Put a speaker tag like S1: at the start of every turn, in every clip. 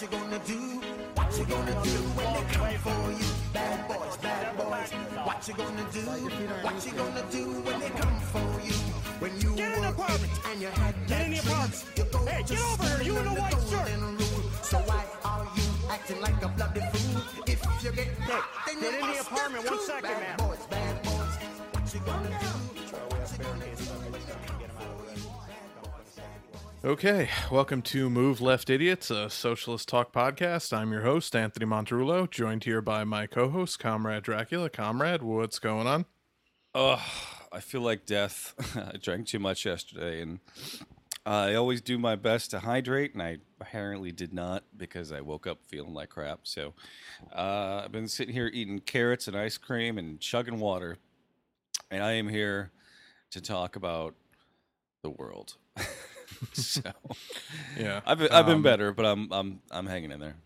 S1: What you gonna do? What you gonna do when they come for you? Bad boys, bad boys. What you gonna do? What you gonna do when they come for you? When you
S2: Get in the apartment.
S1: and you had
S2: Get in the apartment.
S1: you go
S2: Hey, get over here, you in
S1: school
S2: the
S1: and
S2: white shirt.
S1: rule. So why are you acting like a bloody fool? If you get hurt, then
S2: get in the apartment, one
S1: too.
S2: second,
S1: bad boys, bad boys. What you gonna do?
S3: Okay, welcome to Move Left Idiots, a socialist talk podcast. I'm your host, Anthony Montrullo, joined here by my co host, Comrade Dracula. Comrade, what's going on?
S4: Ugh, I feel like death. I drank too much yesterday, and I always do my best to hydrate, and I apparently did not because I woke up feeling like crap. So uh, I've been sitting here eating carrots and ice cream and chugging water, and I am here to talk about the world. so
S3: Yeah.
S4: I've been, I've been
S3: Um,
S4: better, but I'm I'm I'm hanging in there.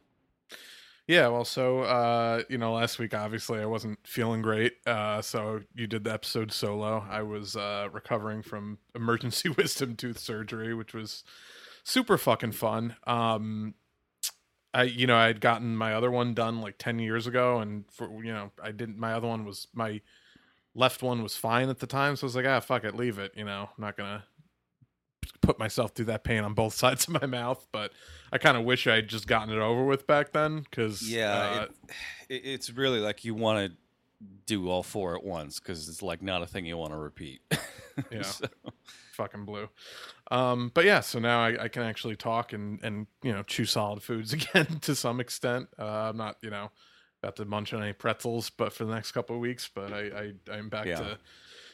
S3: Yeah, well, so, uh, you know, last week, obviously, I wasn't feeling great. Uh, so you did the episode solo. I was uh, recovering from emergency wisdom tooth surgery, which was super fucking fun. Um, I, you know, I had gotten my other one done like 10 years ago. And for, you know, I didn't, my other one was, my left one was fine at the time. So I was like, ah, fuck it, leave it. You know, I'm not going put myself through that pain on both sides of my mouth. But I kind of wish I'd just gotten it over with back then because,
S4: Yeah,
S3: uh,
S4: it, it, it's really like you want to do all four at once because it's like not a thing you want to repeat.
S3: Yeah.
S4: So-
S3: fucking blue. Um, but yeah, so now I, I can actually talk and and you know chew solid foods again to some extent. Uh, I'm not you know about to munch on any pretzels, but for the next couple of weeks, but I, I I'm back
S4: Yeah.
S3: to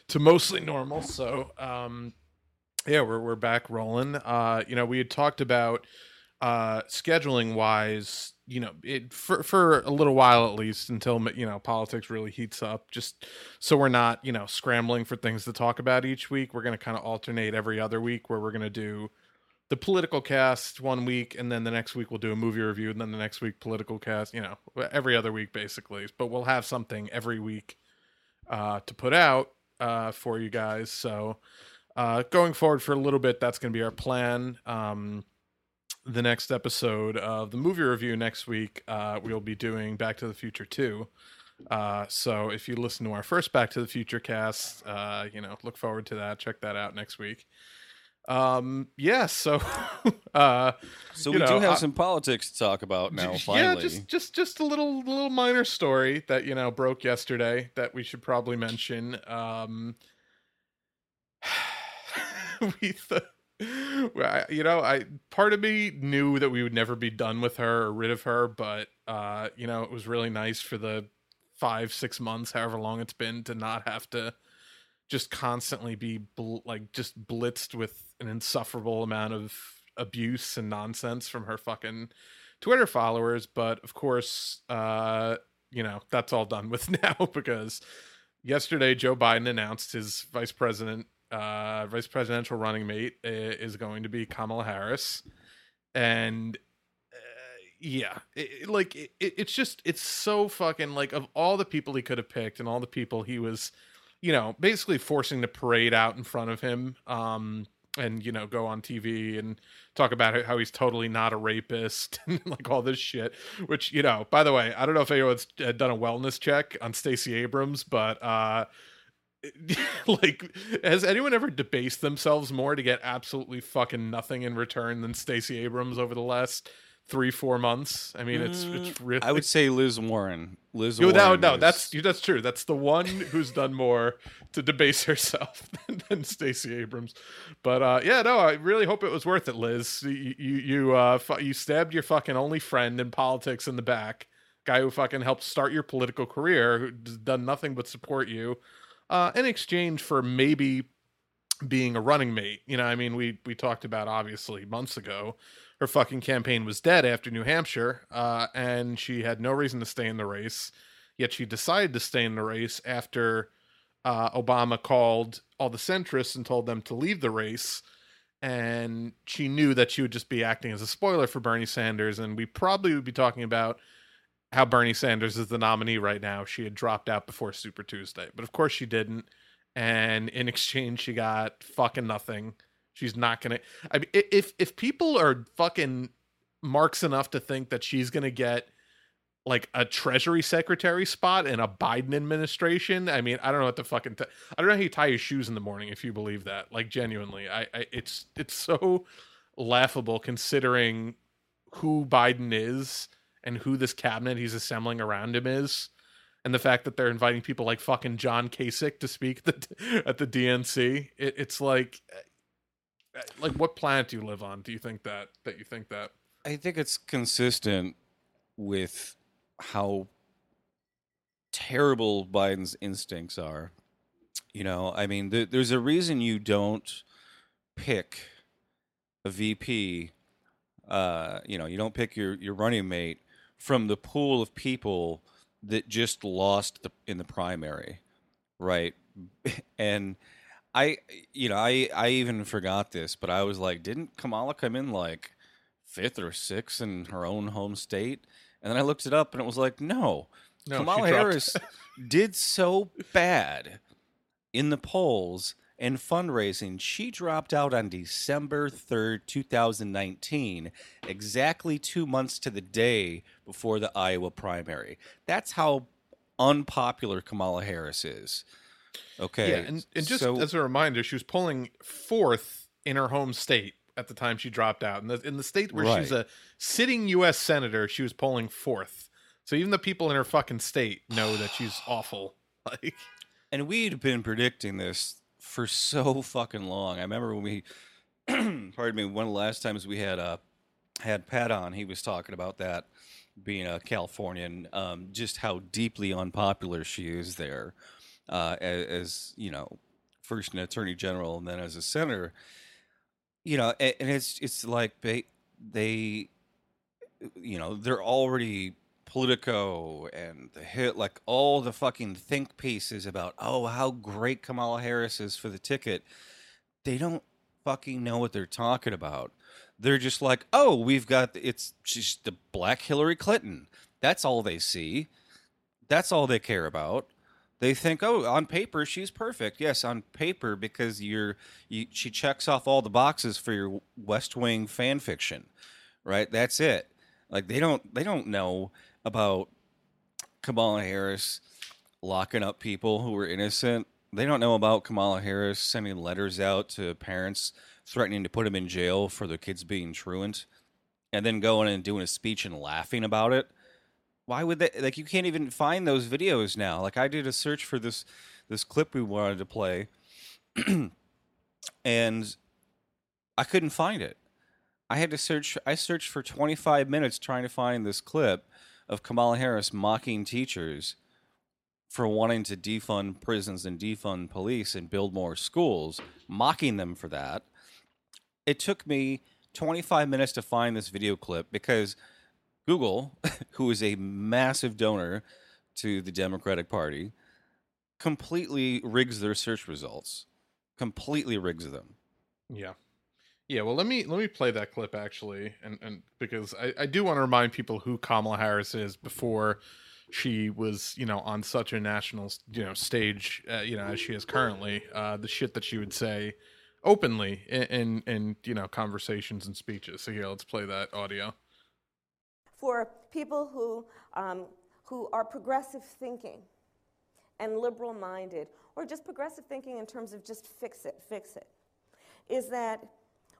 S3: to mostly normal. So um, yeah, we're we're back rolling. Uh, you know, we had talked about uh scheduling wise you know it for for a little while at least until you know politics really heats up just so we're not you know scrambling for things to talk about each week we're going to kind of alternate every other week where we're going to do the political cast one week and then the next week we'll do a movie review and then the next week political cast you know every other week basically but we'll have something every week uh to put out uh for you guys so uh going forward for a little bit that's going to be our plan um the next episode of the movie review next week, uh, we'll be doing Back to the Future 2. Uh, so if you listen to our first Back to the Future cast, uh, you know, look forward to that. Check that out next week. Um, yeah, so uh,
S4: So we
S3: know,
S4: do have
S3: I-
S4: some politics to talk about now.
S3: yeah,
S4: Finally,
S3: just just just a little little minor story that you know broke yesterday that we should probably mention. Um, we th- well, you know, I part of me knew that we would never be done with her or rid of her, but uh, you know, it was really nice for the five six months, however long it's been, to not have to just constantly be bl- like just blitzed with an insufferable amount of abuse and nonsense from her fucking Twitter followers. But of course, uh, you know, that's all done with now because yesterday Joe Biden announced his vice president, uh, vice presidential running mate is going to be Kamala Harris. And uh, yeah, it, like it, it- it's just, it's so fucking like of all the people he could have picked and all the people he was, you know, basically forcing to parade out in front of him. Um, and you know go on tv and talk about how he's totally not a rapist and like all this shit which you know by the way i don't know if anyone's uh, done a wellness check on stacey abrams but uh like has anyone ever debased themselves more to get absolutely fucking nothing in return than stacey abrams over the last three four months i mean it's it's really
S4: Mm, I would say Liz Warren. Liz
S3: no,
S4: Warren.
S3: no, no,
S4: is-
S3: that's that's true. That's the one who's done more to debase herself than, than Stacey Abrams. But uh, yeah, no, I really hope it was worth it, Liz. You you you, uh, fu- you stabbed your fucking only friend in politics in the back, guy who fucking helped start your political career, who's done nothing but support you, uh, in exchange for maybe being a running mate. You know, I mean, we we talked about obviously months ago. Her fucking campaign was dead after New Hampshire, uh, and she had no reason to stay in the race. Yet she decided to stay in the race after uh, Obama called all the centrists and told them to leave the race. And she knew that she would just be acting as a spoiler for Bernie Sanders. And we probably would be talking about how Bernie Sanders is the nominee right now. She had dropped out before Super Tuesday, but of course she didn't. And in exchange, she got fucking nothing. She's not gonna. I mean, if if people are fucking marks enough to think that she's to get like a treasury secretary spot in a Biden administration. I mean, I don't know what the fucking t- I don't know how you tie your shoes in the morning if you believe that. Like genuinely, I, I it's it's so laughable considering who Biden is and who this cabinet he's assembling around him is. And the fact that they're inviting people like fucking John Kasich to speak at the, at the DNC, it, it's like, like what planet do you live on? Do you think that that you think that?
S4: I think it's consistent with how terrible Biden's instincts are. You know, I mean, th- there's a reason you don't pick a VP. Uh, you know, you don't pick your your running mate from the pool of people that just lost the, in the primary, right? And I, you know, I I even forgot this, but I was like, didn't Kamala come in like fifth or sixth in her own home state? And then I looked it up, and it was like, no,
S3: No,
S4: Kamala Harris did so bad in the polls and fundraising. She dropped out on December 3rd, 2019, exactly two months to the day before the Iowa primary. That's how unpopular Kamala Harris is. Okay.
S3: Yeah, and, and just
S4: so-
S3: as a reminder, she was polling fourth in her home state at the time she dropped out. In the in the state where she's a sitting U.S. senator, she was polling fourth. So even the people in her fucking state know that she's awful. Like,
S4: And we'd been predicting this for so fucking long. I remember when we, pardon me, one of the last times we had uh, had Pat on, he was talking about that being a Californian, um, just how deeply unpopular she is there, uh, as, as you know, first an attorney general and then as a senator. You know, and, and it's it's like they they, you know, they're already Politico and the hit, like all the fucking think pieces about, oh, how great Kamala Harris is for the ticket. They don't fucking know what they're talking about. They're just like, oh, we've got it's she's the black Hillary Clinton. That's all they see. That's all they care about. They think, oh, on paper she's perfect. Yes, on paper because you're you, she checks off all the boxes for your West Wing fan fiction, right? That's it. Like they don't they don't know about Kamala Harris locking up people who were innocent. They don't know about Kamala Harris sending letters out to parents threatening to put them in jail for their kids being truant and then going and doing a speech and laughing about it. Why would they like you can't even find those videos now. Like I did a search for this this clip we wanted to play and I couldn't find it. I had to search I searched for 25 minutes trying to find this clip of Kamala Harris mocking teachers for wanting to defund prisons and defund police and build more schools, mocking them for that. It took me 25 minutes to find this video clip because Google, who is a massive donor to the Democratic Party, completely rigs their search results. Completely rigs them.
S3: yeah, yeah. Well, let me let me play that clip actually, and and because I I do want to remind people who Kamala Harris is before she was you know on such a national you know stage uh, you know as she is currently uh the shit that she would say openly in, in in you know conversations and speeches so here let's play that audio
S2: for people who, um, who are progressive thinking and liberal minded, or just progressive thinking in terms of just fix it, fix it, is that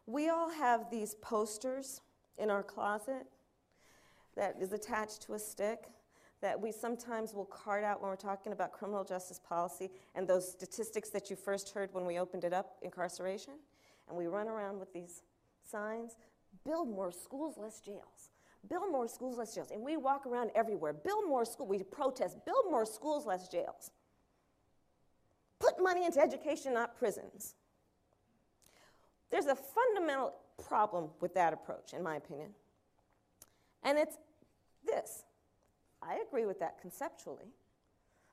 S2: we all have these posters in our closet that is attached to a stick that we sometimes will card out when we're talking about criminal justice policy and those statistics that you first heard when we opened it up incarceration. And we run around with these signs build more schools, less jails. Build more schools, less jails. And we walk around everywhere. Build more schools. We protest. Build more schools, less jails. Put money into education, not prisons. There's a fundamental problem with that approach, in my opinion. And it's this I agree with that conceptually,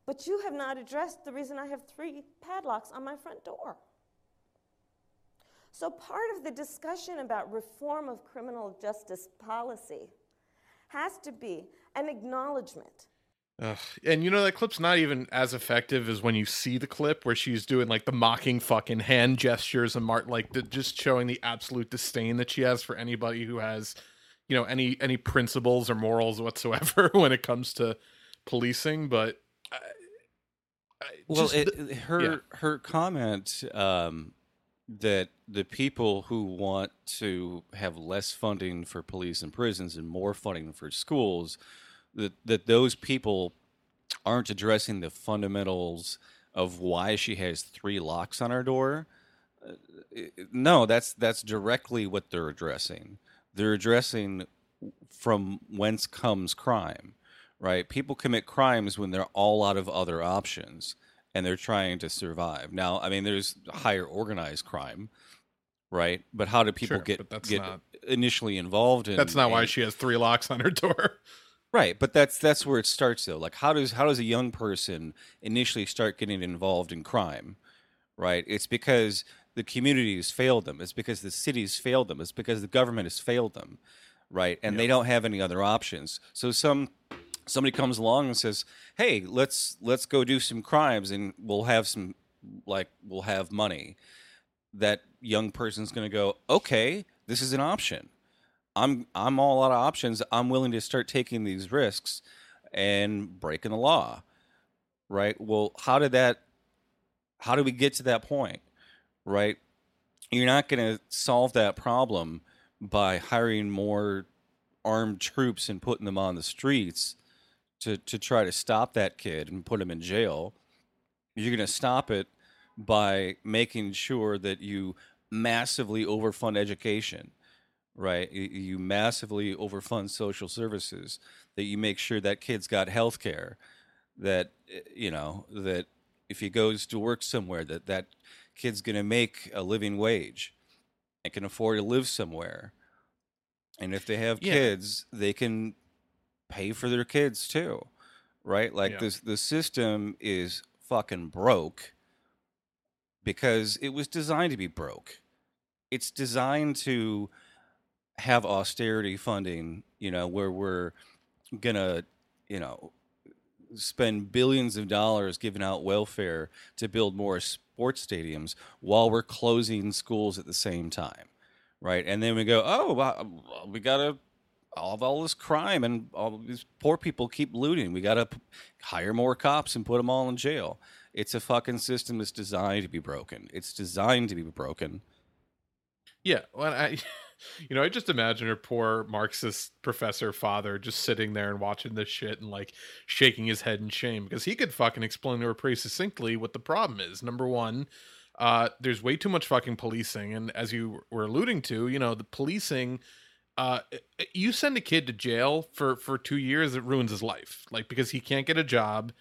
S2: but you have not addressed the reason I have three padlocks on my front door. So, part of the discussion about reform of criminal justice policy has to be an acknowledgement
S3: Ugh. And you know that clip's not even as effective as when you see the clip where she's doing like the mocking fucking hand gestures and Mart like the, just showing the absolute disdain that she has for anybody who has, you know any any principles or morals whatsoever when it comes to policing. But I, I
S4: Well,
S3: just
S4: it,
S3: the-
S4: her
S3: yeah.
S4: her comment um, that the people who want to have less funding for police and prisons and more funding for schools, that that those people aren't addressing the fundamentals of why she has three locks on her door. Uh, No, that's that's directly what they're addressing. They're addressing from whence comes crime, right? People commit crimes when they're all out of other options and they're trying to survive. Now, I mean, there's higher organized crime, right? But how do people
S3: Sure,
S4: get get
S3: not-
S4: initially involved in?
S3: that's not why she has three locks on her door.
S4: Right, but that's that's where it starts though. Like how does how does a young person initially start getting involved in crime? Right? It's because the community has failed them. It's because the city's failed them. It's because the government has failed them. Right? And they don't have any other options. So some somebody comes along and says, "Hey, let's let's go do some crimes and we'll have some like we'll have money." That young person's going to go, "Okay, this is an option." I'm I'm all out of options. I'm willing to start taking these risks and breaking the law. Right? Well, how did that how do we get to that point? Right? You're not going to solve that problem by hiring more armed troops and putting them on the streets to to try to stop that kid and put him in jail. You're going to stop it by making sure that you massively overfund education right? You, massively overfund social services. That you make sure that kid's got health care. That eh, you know that if he goes to work somewhere, that that kid's going to make a living wage and can afford to live somewhere. And if they have
S3: Yeah.
S4: kids, they can pay for their kids too, right? Like
S3: Yeah.
S4: this, the system is fucking broke because it was designed to be broke. It's designed to have austerity funding, you know, where we're gonna, you know, spend billions of dollars giving out welfare to build more sports stadiums while we're closing schools at the same time, right? And then we go, oh, well, we gotta all all this crime and all these poor people keep looting. We gotta hire more cops and put them all in jail. It's a fucking system that's designed to be broken. It's designed to be broken.
S3: Yeah, well, I, you know, I just imagine her poor Marxist professor father just sitting there and watching this shit and like shaking his head in shame because he could fucking explain to her pretty succinctly what the problem is. Number one, uh, there's way too much fucking policing, and as you were alluding to, you know, the policing. Uh, you send a kid to jail for for two years, it ruins his life. Like because he can't get a job,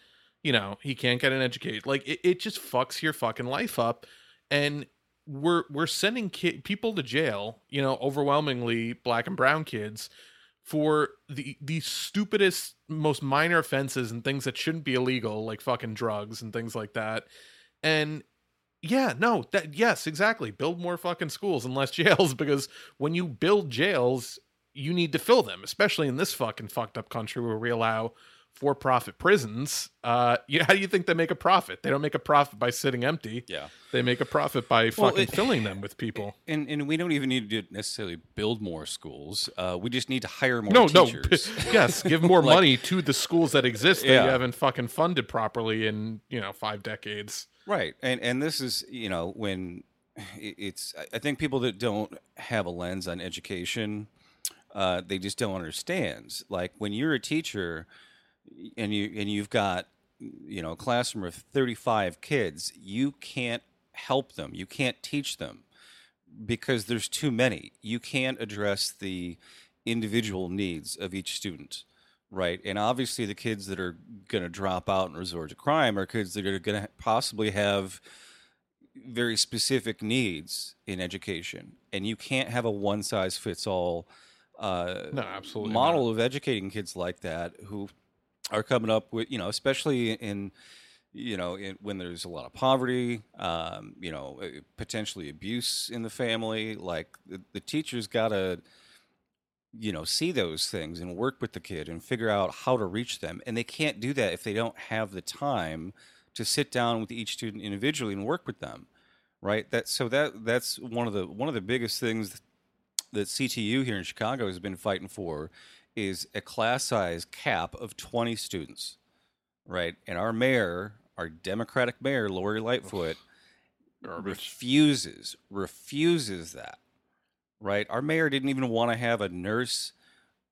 S3: you know, he can't get an education. Like it, it just fucks your fucking life up. And we're we're sending ki- people to jail, you know, overwhelmingly black and brown kids for the the stupidest most minor offenses and things that shouldn't be illegal like fucking drugs and things like that. And yeah, no, that yes, exactly. Build more fucking schools and less jails because when you build jails, you need to fill them, especially in this fucking fucked up country where we allow for-profit prisons. Uh, you, how do you think they make a profit? They don't make a profit by sitting empty.
S4: Yeah.
S3: They make a profit by
S4: Well,
S3: fucking
S4: it-
S3: filling them with people.
S4: And and we don't even need to necessarily build more schools. Uh, we just need to hire more
S3: No,
S4: teachers.
S3: no. yes, give more
S4: Like-
S3: money to the schools that exist that
S4: Yeah.
S3: you haven't fucking funded properly in, you know, five decades.
S4: Right, and and this is you know when it's I- I think people that don't have a lens on education, uh, they just don't understand. Like when you're a teacher, and you and you've got you know a classroom of 35 kids, you can't help them, you can't teach them because there's too many. You can't address the individual needs of each student. Right. And obviously, the kids that are going to drop out and resort to crime are kids that are going to possibly have very specific needs in education. And you can't have a one size fits all uh,
S3: No, absolutely
S4: model of educating kids like that who are coming up with, you know, especially in, you know, when there's a lot of poverty, um, you know, uh, potentially abuse in the family. Like the, the teacher's got to, you know, see those things and work with the kid and figure out how to reach them. And they can't do that if they don't have the time to sit down with each student individually and work with them. Right. That so that that's one of the one of the biggest things that CTU here in Chicago has been fighting for is a class size cap of 20 students, right? And our mayor, our Democratic mayor, Lori Lightfoot, refuses, refuses that, right? Our mayor didn't even want to have a nurse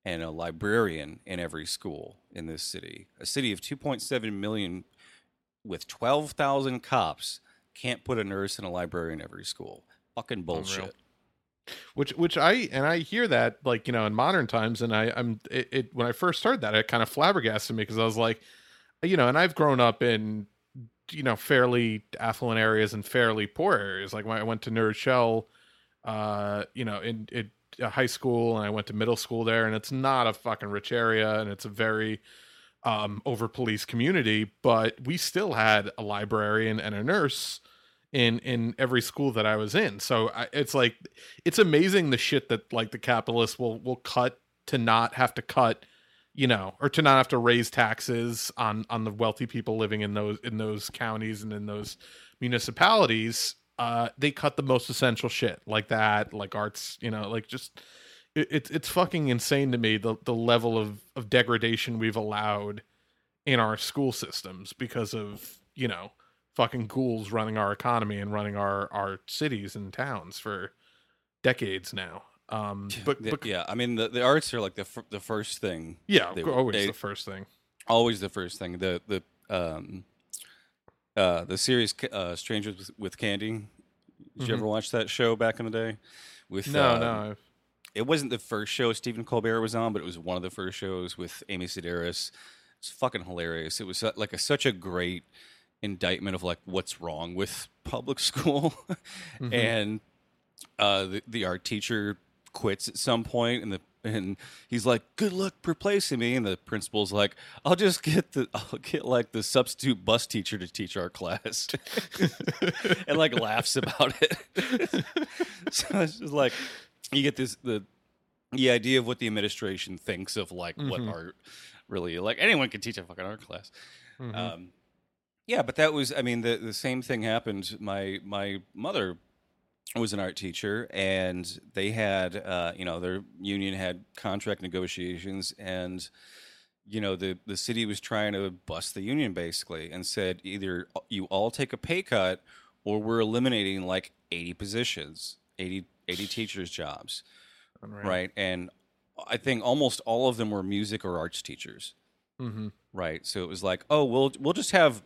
S4: and a librarian in every school in this city. A city of 2.7 million with 12,000 cops can't put a nurse and a librarian in every school. Fucking bullshit.
S3: Which which I and I hear that like you know in modern times and I I'm it, it when I first heard that it kind of flabbergasted me because I was like you know and I've grown up in you know fairly affluent areas and fairly poor areas. Like when I went to Shell uh you know in in uh, high school and I went to middle school there and it's not a fucking rich area and it's a very um over policed community but we still had a librarian and a nurse in in every school that I was in. So I, it's like it's amazing the shit that like the capitalists will will cut to not have to cut, you know, or to not have to raise taxes on on the wealthy people living in those in those counties and in those municipalities. Uh, they cut the most essential shit like that, like arts, you know, like just it, it's it's fucking insane to me the the level of of degradation we've allowed in our school systems because of you know fucking ghouls running our economy and running our our cities and towns for decades now. Um, but, but
S4: yeah, I mean the, the arts are like the the first thing.
S3: yeah,
S4: they-
S3: always
S4: they-
S3: the first thing.
S4: always the first thing. The the um uh the series uh Strangers with, with Candy. Did you ever watch that show back in the day? With
S3: Mm-hmm. No,
S4: um,
S3: no,
S4: it wasn't the first show Stephen Colbert was on, but it was one of the first shows with Amy Sedaris. It's fucking hilarious. It was like a, such a great indictment of like what's wrong with public school,
S3: Mm-hmm.
S4: and uh, the the art teacher quits at some point, and the and he's like, "Good luck replacing me," and the principal's like, "I'll just get the I'll get like the substitute bus teacher to teach our class," and like laughs about it. so it's just like you get this the the idea of what the administration thinks of like what art really like anyone can teach a fucking art class. Um, yeah, but that was I mean the the same thing happened. My my mother was an art teacher and they had uh, you know their union had contract negotiations and you know the the city was trying to bust the union basically and said either you all take a pay cut or we're eliminating like 80 positions 80 80 teachers jobs
S3: Unreal.
S4: right and i think almost all of them were music or arts teachers
S3: Mm-hmm.
S4: right so it was like oh we'll we'll just have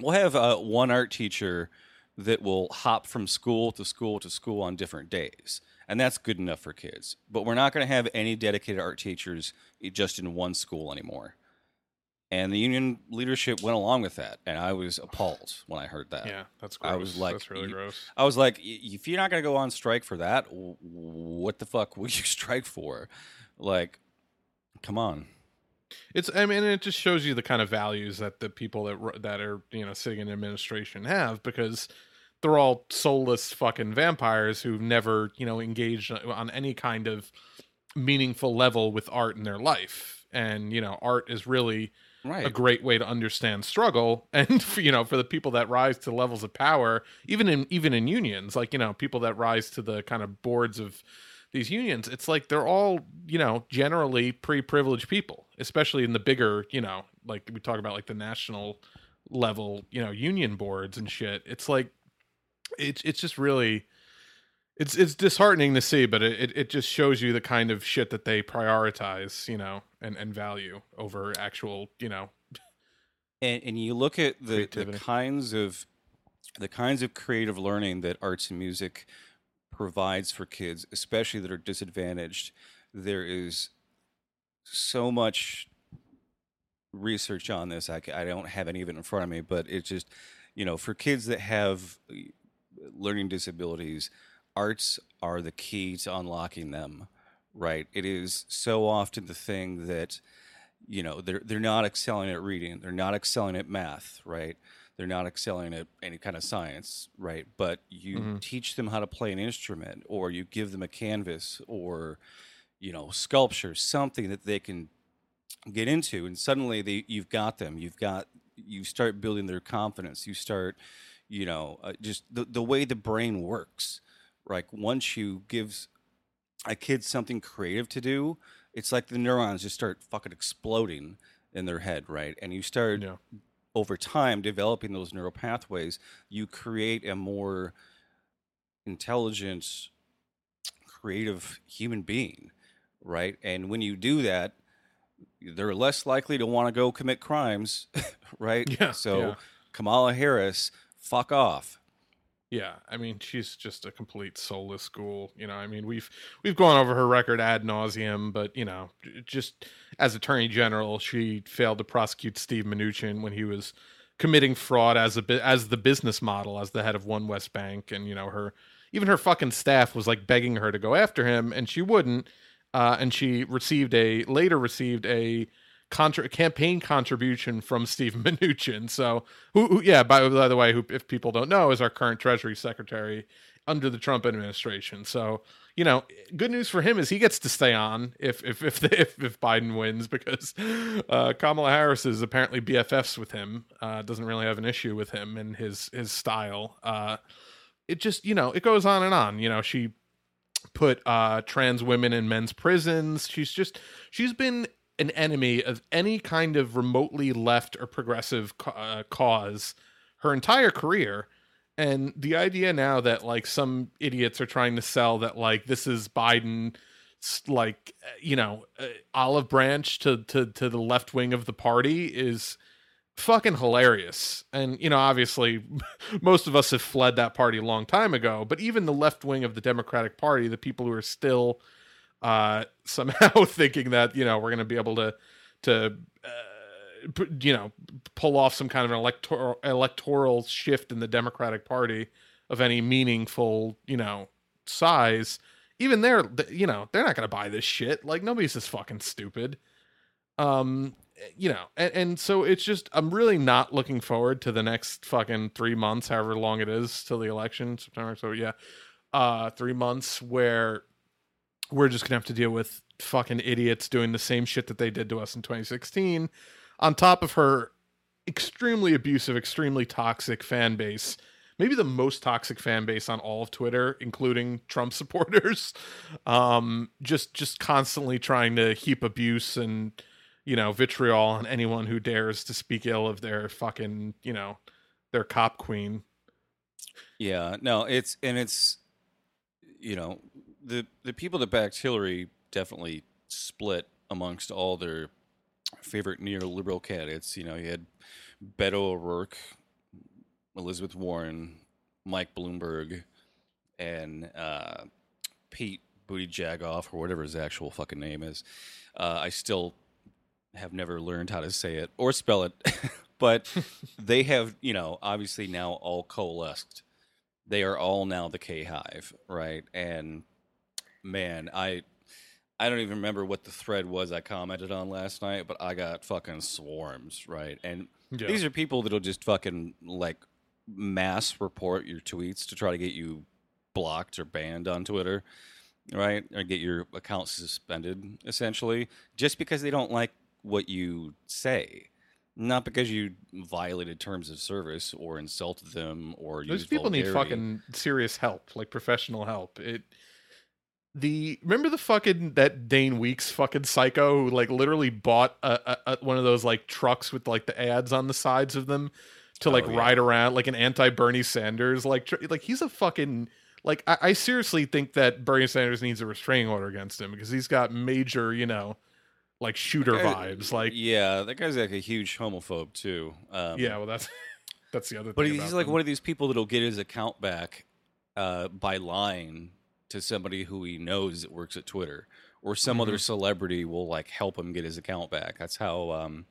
S4: we'll have uh, one art teacher that will hop from school to school to school on different days and that's good enough for kids but we're not going to have any dedicated art teachers just in one school anymore and the union leadership went along with that and i was appalled when i heard that
S3: Yeah, that's gross.
S4: I was like,
S3: that's really gross.
S4: I was like, if you're not going to go on strike for that, what the fuck will you strike for? Like, come on.
S3: It's I mean it just shows you the kind of values that the people that that are you know sitting in administration have because they're all soulless fucking vampires who've never you know engaged on any kind of meaningful level with art in their life. And you know art is really
S4: Right.
S3: a great way to understand struggle. And for, you know for the people that rise to levels of power even in even in unions like you know people that rise to the kind of boards of these unions it's like they're all you know generally pre-privileged people especially in the bigger you know like we talk about like the national level you know union boards and shit it's like it's it's just really it's it's disheartening to see but it, it, it just shows you the kind of shit that they prioritize you know and and value over actual you know
S4: and, and you look at the, the kinds of the kinds of creative learning that arts and music provides for kids, especially that are disadvantaged. There is so much research on this. I, I don't have any of it in front of me, but it's just, you know, for kids that have uh, learning disabilities, arts are the key to unlocking them, right? It is so often the thing that, you know, they're, they're not excelling at reading, they're not excelling at math, right? They're not excelling at any kind of science, right? But you teach them how to play an instrument, or you give them a canvas, or, you know, sculpture, something that they can get into and suddenly they you've got them you've got you start building their confidence you start you know uh, just the, the way the brain works like once you give a kid something creative to do, it's like the neurons just start fucking exploding in their head, right? And you start
S3: Yeah.
S4: over time developing those neural pathways, you create a more intelligent, creative human being, right? And when you do that, they're less likely to want to go commit crimes, right?
S3: Yeah,
S4: So
S3: yeah.
S4: Kamala Harris, fuck off.
S3: Yeah, I mean, she's just a complete soulless ghoul. You know, I mean, we've we've gone over her record ad nauseum, but you know, just as Attorney General, she failed to prosecute Steve Mnuchin when he was committing fraud as a as the business model as the head of OneWest Bank, and you know, her even her fucking staff was like begging her to go after him, and she wouldn't. Uh, and she received a later received a contra- campaign contribution from Steve Mnuchin. So, who, who yeah, by, by the way, who, if people don't know, is our current Treasury Secretary under the Trump administration. So, you know, good news for him is he gets to stay on if if if if, if Biden wins because uh, Kamala Harris is apparently BFFs with him. Uh, doesn't really have an issue with him and his his style. Uh, it just you know it goes on and on. You know, she put uh trans women in men's prisons. She's just she's been an enemy of any kind of remotely left or progressive uh, cause her entire career. And the idea now that like some idiots are trying to sell that like this is Biden like uh, you know uh, olive branch to to to the left wing of the party is fucking hilarious. And you know, obviously, most of us have fled that party a long time ago. But even the left wing of the Democratic Party, the people who are still uh, somehow thinking that you know we're going to be able to to uh, p- you know pull off some kind of an electoral electoral shift in the Democratic Party of any meaningful you know size. Even they're you know they're not going to buy this shit. Like nobody's this fucking stupid. Um, you know, and, and so it's just I'm really not looking forward to the next fucking three months, however long it is till the election, September. So yeah, uh, three months where we're just gonna have to deal with fucking idiots doing the same shit that they did to us in 2016, on top of her extremely abusive, extremely toxic fan base. Maybe the most toxic fan base on all of Twitter, including Trump supporters. Um, just just constantly trying to heap abuse and you know vitriol on anyone who dares to speak ill of their fucking you know their cop queen.
S4: Yeah, no, it's and it's you know the the people that backed Hillary definitely split amongst all their favorite neoliberal candidates. You know, you had Beto O'Rourke, Elizabeth Warren, Mike Bloomberg, and uh, Pete Buttigieg or whatever his actual fucking name is. Uh, I still have never learned how to say it or spell it, but they have, you know, obviously now all coalesced. They are all now the K Hive, right? And man, I I don't even remember what the thread was I commented on last night, but I got fucking swarms, right? And
S3: Yeah.
S4: these are people that'll just fucking like mass report your tweets to try to get you blocked or banned on Twitter, right? Or get your account suspended, essentially, just because they don't like what you say. Not because you violated terms of service or insulted them or
S3: Those people need fucking serious help, like professional help. It the remember the fucking that Dane Weeks fucking psycho who like literally bought a, a, a one of those like trucks with like the ads on the sides of them to like
S4: Oh, yeah.
S3: ride around like an anti Bernie Sanders like tr- like he's a fucking like I, I seriously think that Bernie Sanders needs a restraining order against him because he's got major you know like shooter
S4: Guy-
S3: vibes like
S4: yeah, that guy's like a huge homophobe too. Um,
S3: yeah well that's that's the other
S4: But he's like
S3: them.
S4: one of these people that'll get his account back uh, by lying to somebody who he knows that works at Twitter, or some other
S3: Mm-hmm.
S4: celebrity will like help him get his account back. That's how. Um,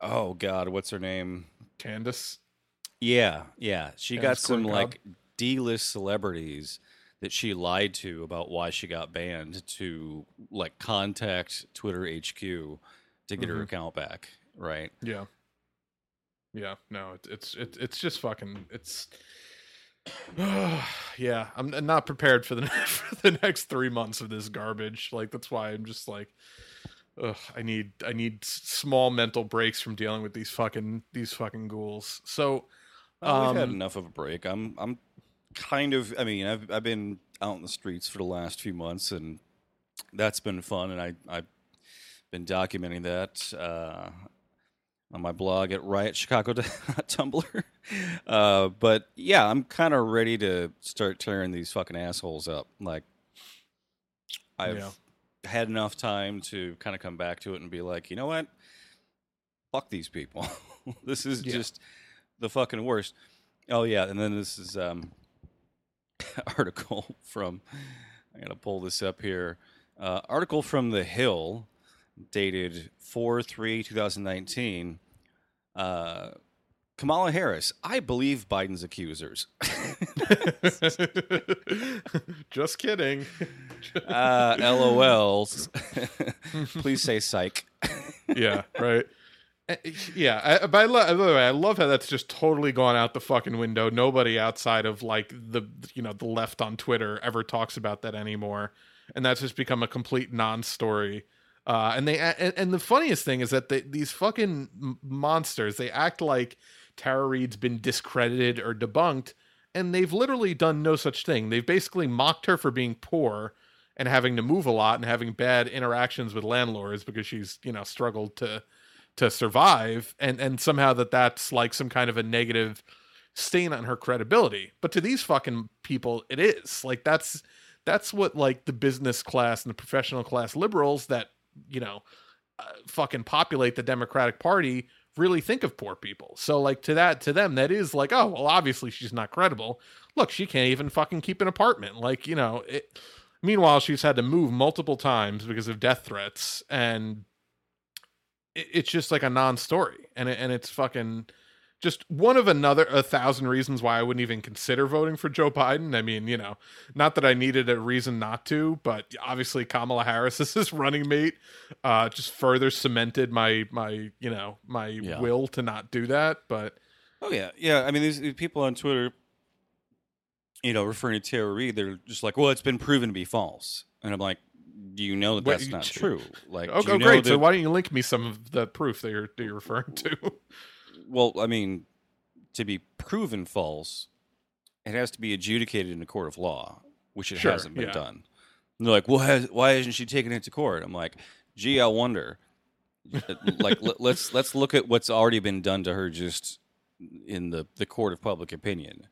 S4: oh God, what's her name?
S3: Candace
S4: Yeah, yeah. She got some
S3: Corn
S4: like D-list celebrities that she lied to about why she got banned to like contact Twitter HQ to get her
S3: Mhm.
S4: account back. Right.
S3: Yeah. Yeah, no, it, it's it's it's just fucking it's yeah, I'm not prepared for the for the next 3 months of this garbage. Like that's why I'm just like ugh, I need I need small mental breaks from dealing with these fucking these fucking ghouls. So
S4: Well, we've had
S3: Um,
S4: enough of a break. I'm I'm kind of. I mean, I've I've been out in the streets for the last few months, and that's been fun. And I I've been documenting that uh, on my blog at Riot Chicago Tumblr. Uh, but yeah, I'm kind of ready to start tearing these fucking assholes up. Like, I've
S3: Yeah.
S4: had enough time to kind of come back to it and be like, you know what? Fuck these people. this is
S3: Yeah.
S4: just the fucking worst. Oh yeah, and then this is um article from I gotta pull this up here. Uh, article from The Hill, dated 4 3 2019. Uh, Kamala Harris, I believe Biden's accusers.
S3: Just kidding.
S4: uh, LOLs. Please say psych.
S3: yeah, right. Uh, Yeah, I, but I. By the way, I love how that's just totally gone out the fucking window. Nobody outside of like the you know the left on Twitter ever talks about that anymore, and that's just become a complete non-story. Uh, and they and, and the funniest thing is that they, these fucking monsters they act like Tara Reade's been discredited or debunked, and they've literally done no such thing. They've basically mocked her for being poor and having to move a lot and having bad interactions with landlords because she's you know struggled to to survive and and somehow that that's like some kind of a negative stain on her credibility. But to these fucking people it is. Like that's that's what like the business class and the professional class liberals that you know uh, fucking populate the democratic party really think of poor people. So like to that to them that is like oh well obviously she's not credible. Look she can't even fucking keep an apartment. Like you know it meanwhile she's had to move multiple times because of death threats and it's just like a non-story and it, and it's fucking just one of another a thousand reasons why I wouldn't even consider voting for Joe Biden. I mean, you know, not that I needed a reason not to, but obviously Kamala Harris is his running mate. Uh, just further cemented my my you know my
S4: Yeah.
S3: will to not do that. But
S4: Oh yeah, yeah. I mean, these these people on Twitter, you know, referring to Tara Reade, they're just like, "Well, it's been proven to be false," and I'm like, "Do you know that that's not true?" Like,
S3: oh, oh
S4: know
S3: great. So why don't you link me some of the proof that you're that you're referring to?
S4: well, I mean, to be proven false, it has to be adjudicated in a court of law, which it
S3: Sure,
S4: hasn't been
S3: yeah.
S4: done. And they're like, "Well, has, why hasn't she taken it to court?" I'm like, "Gee, I wonder." Uh, like, let, let's let's look at what's already been done to her just in the the court of public opinion.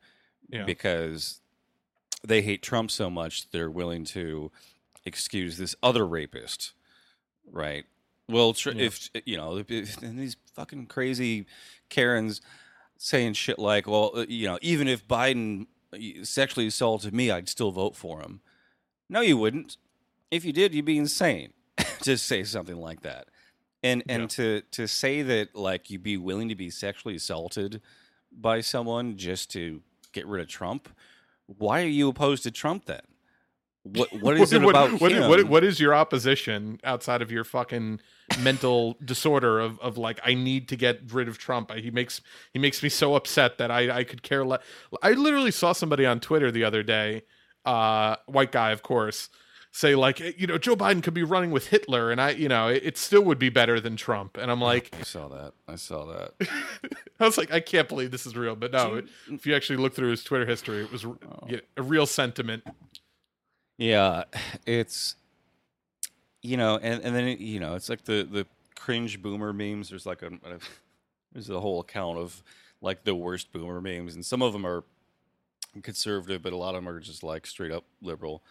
S3: Yeah.
S4: because they hate Trump so much they're willing to excuse this other rapist, right? Well, tr-
S3: Yeah.
S4: if you know, if, and these fucking crazy Karens saying shit like, "Well, uh, you know, even if Biden uh, sexually assaulted me, I'd still vote for him." No, you wouldn't. If you did, you'd be insane to say something like that. And and
S3: Yeah.
S4: to to say that like you'd be willing to be sexually assaulted by someone just to get rid of Trump, why are you opposed to Trump then? What what is it
S3: what,
S4: about
S3: what,
S4: him?
S3: what, what is your opposition outside of your fucking mental disorder of, of like I need to get rid of Trump? He makes he makes me so upset that I I could care less. I literally saw somebody on Twitter the other day, uh, white guy of course, say like you know Joe Biden could be running with Hitler and I you know it, it still would be better than Trump and I'm like
S4: I saw that. I saw that.
S3: I was like I can't believe this is real but no it, if you actually look through his Twitter history it was yeah, a real sentiment
S4: Yeah, it's you know, and and then you know, it's like the the cringe boomer memes. There's like a, a there's a whole account of like the worst boomer memes, and some of them are conservative, but a lot of them are just like straight up liberal,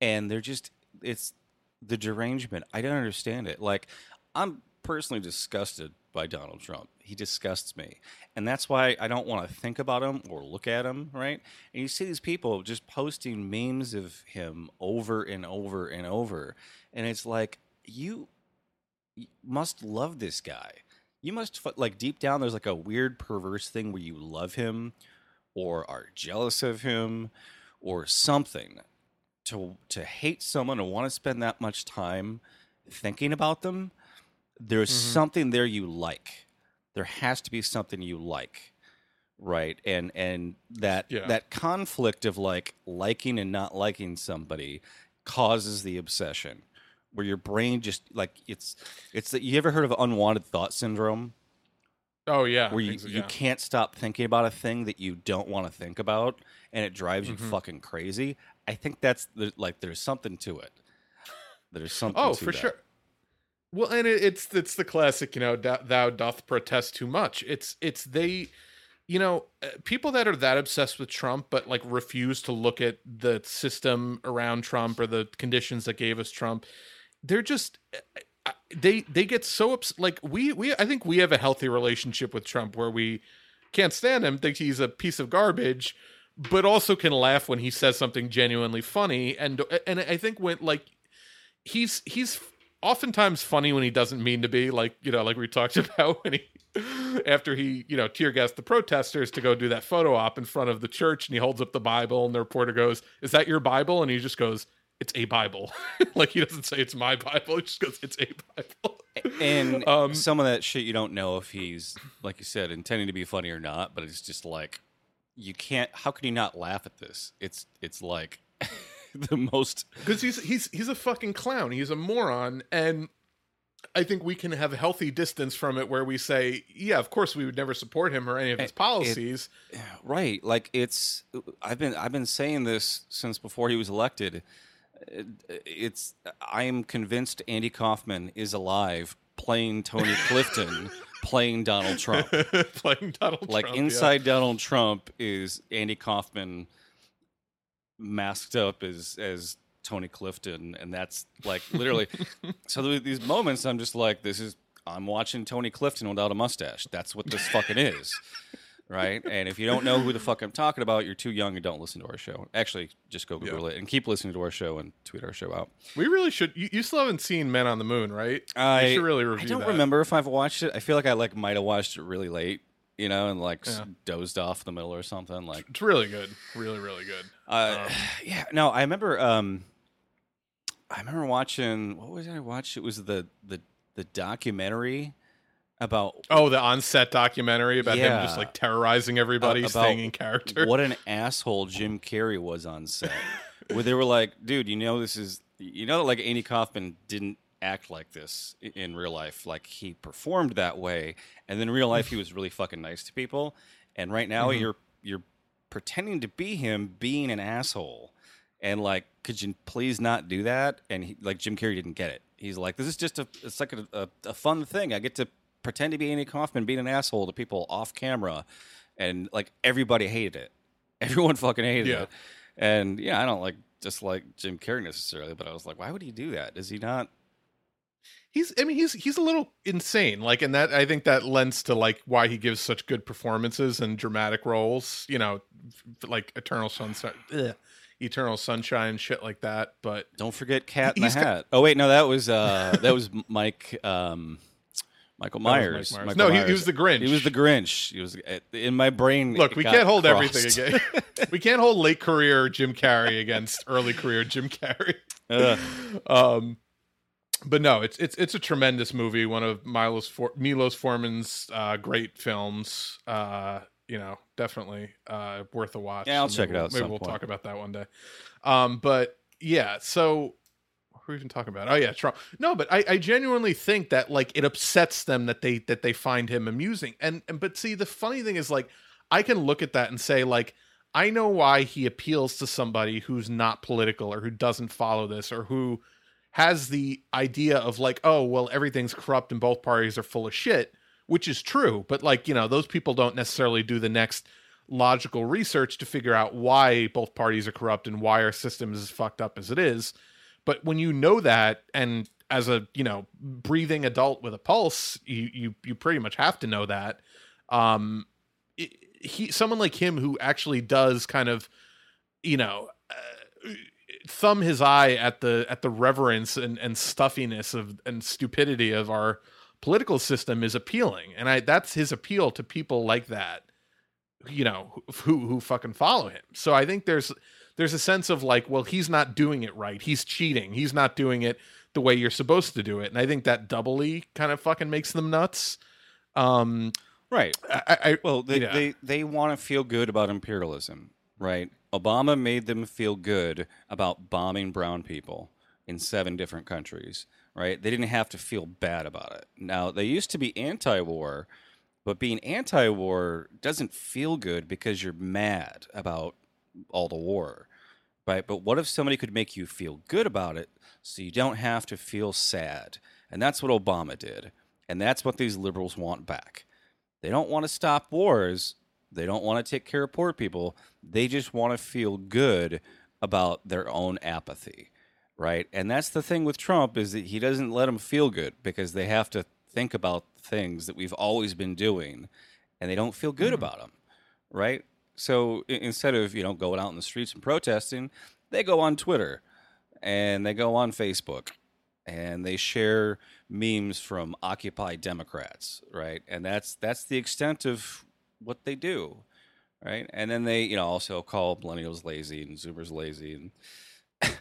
S4: and they're just it's the derangement. I don't understand it. Like I'm personally disgusted by Donald Trump. He disgusts me. And that's why I don't want to think about him or look at him, right? And you see these people just posting memes of him over and over and over. And it's like, you, must love this guy. You must, like, deep down, there's like a weird perverse thing where you love him or are jealous of him or something. To, to hate someone and want to spend that much time thinking about them, there's
S3: Mhm.
S4: something there you like. There has to be something you like, right? And and that
S3: Yeah.
S4: that conflict of like liking and not liking somebody causes the obsession, where your brain just like it's it's that you ever heard of unwanted thought syndrome,
S3: Oh yeah,
S4: where you,
S3: things-
S4: you can't stop thinking about a thing that you don't want to think about and it drives you
S3: Mhm.
S4: fucking crazy. I think that's the, like there's something to it. There's something
S3: Oh, for
S4: that.
S3: sure. Well, and it, it's it's the classic, you know, thou, doth protest too much. It's it's they, you know, uh, people that are that obsessed with Trump, but like refuse to look at the system around Trump or the conditions that gave us Trump. They're just uh, they they get so ups like we we I think we have a healthy relationship with Trump where we can't stand him, think he's a piece of garbage, but also can laugh when he says something genuinely funny. And and I think when like he's he's oftentimes funny when he doesn't mean to be like you know like we talked about when he after he you know tear gassed the protesters to go do that photo op in front of the church and he holds up the bible and the reporter goes is that your bible? And he just goes it's a bible. Like he doesn't say it's my bible. He just goes it's a bible.
S4: And
S3: Um,
S4: some of that shit you don't know if he's like you said intending to be funny or not, but it's just like you can't how can you not laugh at this? It's it's like the most
S3: because he's he's he's a fucking clown. He's a moron, and I think we can have a healthy distance from it, where we say, yeah, of course, we would never support him or any of his eh,
S4: It-
S3: policies.
S4: Right. Like it's I've been I've been saying this since before he was elected. It's I am convinced Andy Kaufman is alive playing Tony Clifton playing Donald Trump.
S3: playing Donald
S4: Like
S3: Trump, yeah.
S4: inside Donald Trump is Andy Kaufman masked up as as Tony Clifton and that's like literally so these moments I'm just like this is I'm watching Tony Clifton without a mustache. That's what this fucking is. Right? And if you don't know who the fuck I'm talking about, you're too young and don't listen to our show. Actually, just go Google it and keep listening to our show and tweet our show out.
S3: We really should. You, you still haven't seen Man on the Moon, right?
S4: I
S3: you should really review
S4: I don't
S3: that.
S4: remember if I've watched it. I feel like I like might have watched it really late, you know, and like
S3: Yeah.
S4: dozed off in the middle or something. Like,
S3: It's really good. Really, really good.
S4: uh,
S3: Um,
S4: yeah, no, I remember. Um, I remember watching. What was I watched? It was the the the documentary about
S3: Oh, the on-set documentary about him just like terrorizing everybody,
S4: Uh,
S3: staying in character.
S4: what an asshole Jim Carrey was on set. where they were like, dude, you know this is you know that like Andy Kaufman didn't act like this in real life. Like he performed that way, and then in real life he was really fucking nice to people. And right now
S3: Mhm.
S4: you're you're pretending to be him being an asshole. And like, could you please not do that? And he, like Jim Carrey didn't get it. He's like, this is just a it's like a, a, a fun thing. I get to pretend to be Andy Kaufman being an asshole to people off camera, and like everybody hated it. Everyone fucking hated
S3: Yeah.
S4: it. And yeah, I don't like just like Jim Carrey necessarily, but I was like, why would he do that? Is he not?
S3: He's i mean he's he's a little insane like and that i think that lends to like why he gives such good performances and dramatic roles you know like eternal sunshine ugh, eternal sunshine shit like that but
S4: Don't forget Cat in the
S3: got-
S4: Hat. Oh wait, no, that was uh that was Mike um Michael
S3: Mike
S4: Myers.
S3: Myers.
S4: Michael
S3: No, he- he was the Grinch.
S4: He was the Grinch. He was in my brain.
S3: look we can't hold
S4: crossed.
S3: everything again we can't hold late career jim carrey against early career jim carrey um but no it's it's it's a tremendous movie one of milos For- milos forman's uh great films. Uh you know definitely uh worth a watch.
S4: Yeah, I'll
S3: Maybe
S4: check it out
S3: maybe we'll
S4: point.
S3: talk about that one day. Um but yeah so what were we even talking about? Oh yeah trump no but i i genuinely think that like it upsets them that they that they find him amusing. And and but see the funny thing is like i can look at that and say like I know why he appeals to somebody who's not political or who doesn't follow this or who has the idea of like, oh, well, everything's corrupt and both parties are full of shit, which is true. But like, you know, those people don't necessarily do the next logical research to figure out why both parties are corrupt and why our system is as fucked up as it is. But when you know that and as a, you know, breathing adult with a pulse, you you you pretty much have to know that. Um it, he someone like him who actually does kind of you know uh, thumb his eye at the at the reverence and and stuffiness of and stupidity of our political system is appealing and i that's his appeal to people like that you know who who fucking follow him so i think there's there's a sense of like well he's not doing it right he's cheating he's not doing it the way you're supposed to do it and i think that doubly kind of fucking makes them nuts um
S4: Right.
S3: i, I
S4: Well, they
S3: Yeah.
S4: they, they want to feel good about imperialism, right? Obama made them feel good about bombing brown people in seven different countries, right? They didn't have to feel bad about it. Now, they used to be anti-war But being anti-war doesn't feel good because you're mad about all the war, right? But what if somebody could make you feel good about it so you don't have to feel sad? And that's what Obama did. And that's what these liberals want back. They don't want to stop wars. They don't want to take care of poor people. They just want to feel good about their own apathy, right? And that's the thing with Trump is that he doesn't let them feel good because they have to think about things that we've always been doing and they don't feel good mm-hmm. about them, right? So instead of, you know, going out in the streets and protesting, they go on Twitter and they go on Facebook and they share memes from Occupy Democrats, right? And that's that's the extent of what they do, right? And then they, you know, also call millennials lazy and Zoomers lazy, and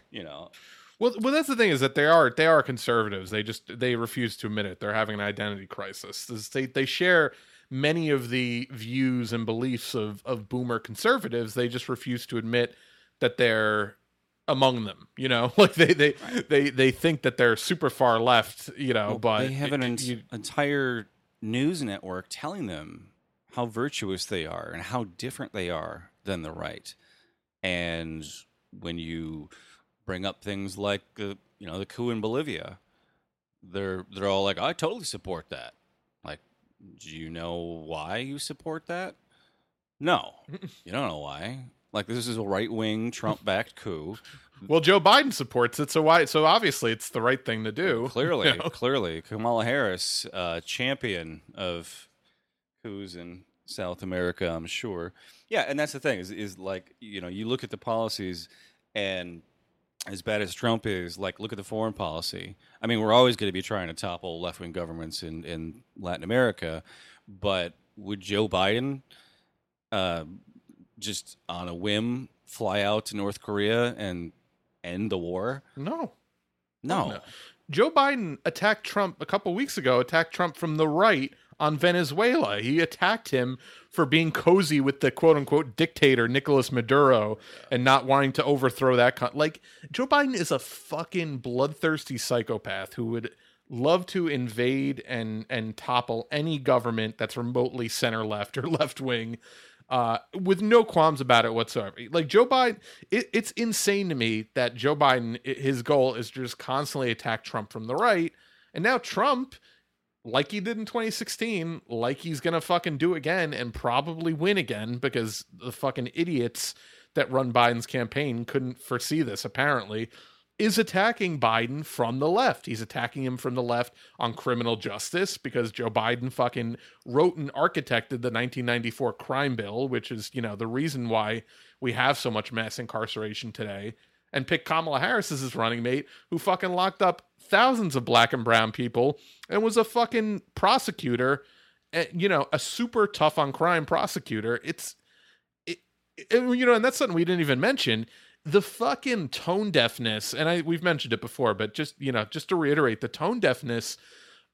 S4: you know,
S3: Well, well, that's the thing is that they are they are conservatives. They just they refuse to admit it. They're having an identity crisis. They they share many of the views and beliefs of of boomer conservatives. They just refuse to admit that they're among them. You know, like they they they they think that they're super far left. You know,
S4: Well,
S3: but
S4: they have an
S3: it- you-
S4: entire news network telling them how virtuous they are and how different they are than the right. And when you bring up things like the you know the coup in Bolivia, they're they're all like, I totally support that. Like, do you know why you support that? No, you don't know why. Like this is a right wing Trump backed coup.
S3: well, Joe Biden supports it, so why? So obviously, it's the right thing to do.
S4: Clearly,
S3: you know?
S4: clearly, Kamala Harris, uh, champion of coups in South America, I'm sure. Yeah, and that's the thing is, is like you know, you look at the policies, and as bad as Trump is, like look at the foreign policy. I mean, we're always going to be trying to topple left wing governments in in Latin America, but would Joe Biden, uh, just on a whim, fly out to North Korea and end the war?
S3: No.
S4: No.
S3: no. Joe Biden attacked Trump a couple weeks ago, attacked Trump from the right on Venezuela. He attacked him for being cozy with the quote unquote dictator Nicolas Maduro and not wanting to overthrow that. Con- like, Joe Biden is a fucking bloodthirsty psychopath who would love to invade and and topple any government that's remotely center left or left wing uh, with no qualms about it whatsoever. Like Joe Biden, it, it's insane to me that Joe Biden, his goal is to just constantly attack Trump from the right, and now Trump, like he did in 2016, like he's gonna fucking do again and probably win again because the fucking idiots that run Biden's campaign couldn't foresee this apparently. Is attacking Biden from the left. He's attacking him from the left on criminal justice because Joe Biden fucking wrote and architected the 1994 crime bill, which is, you know, the reason why we have so much mass incarceration today, and picked Kamala Harris as his running mate, who fucking locked up thousands of black and brown people and was a fucking prosecutor, eh, you know, a super tough on crime prosecutor. It's, it, it- you know, and that's something we didn't even mention. The fucking tone deafness, and I we've mentioned it before, but just you know, just to reiterate, the tone deafness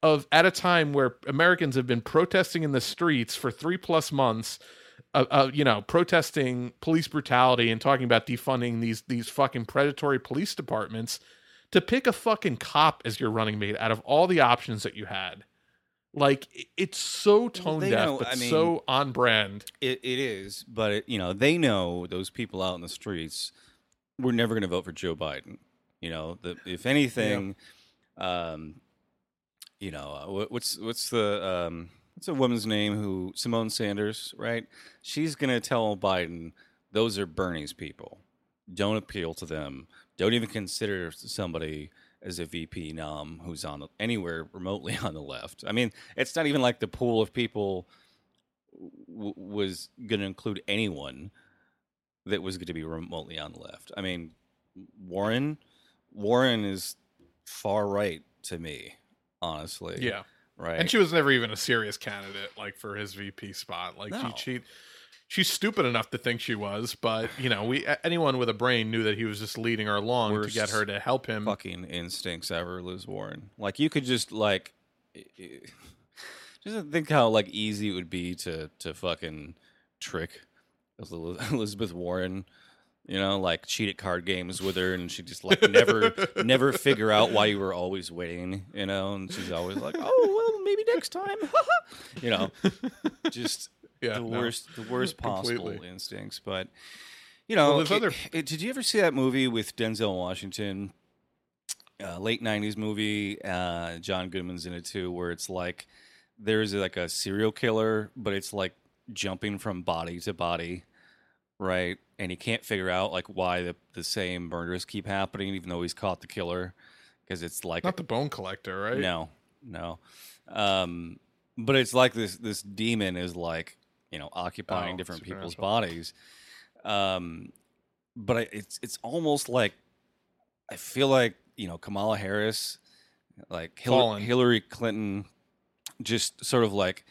S3: of at a time where Americans have been protesting in the streets for three plus months, uh, uh, you know, protesting police brutality and talking about defunding these these fucking predatory police departments, to pick a fucking cop as your running mate out of all the options that you had, like it's so tone
S4: they
S3: deaf,
S4: know-
S3: but
S4: I mean-
S3: so on brand.
S4: It, it is, but it, you know they know those people out in the streets. We're never going to vote for Joe Biden. You know, the, if anything, um, you know, uh, what, what's what's the um, what's a woman's name who Symone Sanders, right? She's to tell Biden those are Bernie's people. Don't appeal to them. Don't even consider somebody as a VP nom who's on anywhere remotely on the left. I mean, it's not even like the pool of people w- was going to include anyone that was going to be remotely on the left. I mean, Warren, Warren is far right to me, honestly.
S3: Yeah.
S4: Right.
S3: And she was never even a serious candidate, like for his VP spot. Like
S4: No.
S3: she, she, she's stupid enough to think she was, but you know, we anyone with a brain knew that he was just leading her along to get her to help him.
S4: fucking instincts ever, Liz Warren. Like you could just like, just think how like easy it would be to to fucking trick Elizabeth Warren. You know, like cheat at card games with her, and she just like never, never figure out why you were always winning. You know, and she's always like, "Oh well, maybe next time. you know, just
S3: Yeah,
S4: the
S3: no.
S4: worst, the worst possible
S3: Completely.
S4: instincts. But you know,
S3: Well,
S4: it-
S3: other-
S4: it- did you ever see that movie with Denzel Washington? Uh, late '90s movie. Uh, John Goodman's in it too, where it's like there's like a serial killer, but it's like jumping from body to body, right? And he can't figure out like why the the same murders keep happening, even though he's caught the killer, because it's like
S3: Not the bone collector, right?
S4: no, no. Um, but it's like this this demon is like you know occupying
S3: Oh,
S4: different people's bodies. Um, but I, it's it's almost like I feel like you know Kamala Harris, like Hillary, Hillary Clinton, just sort of like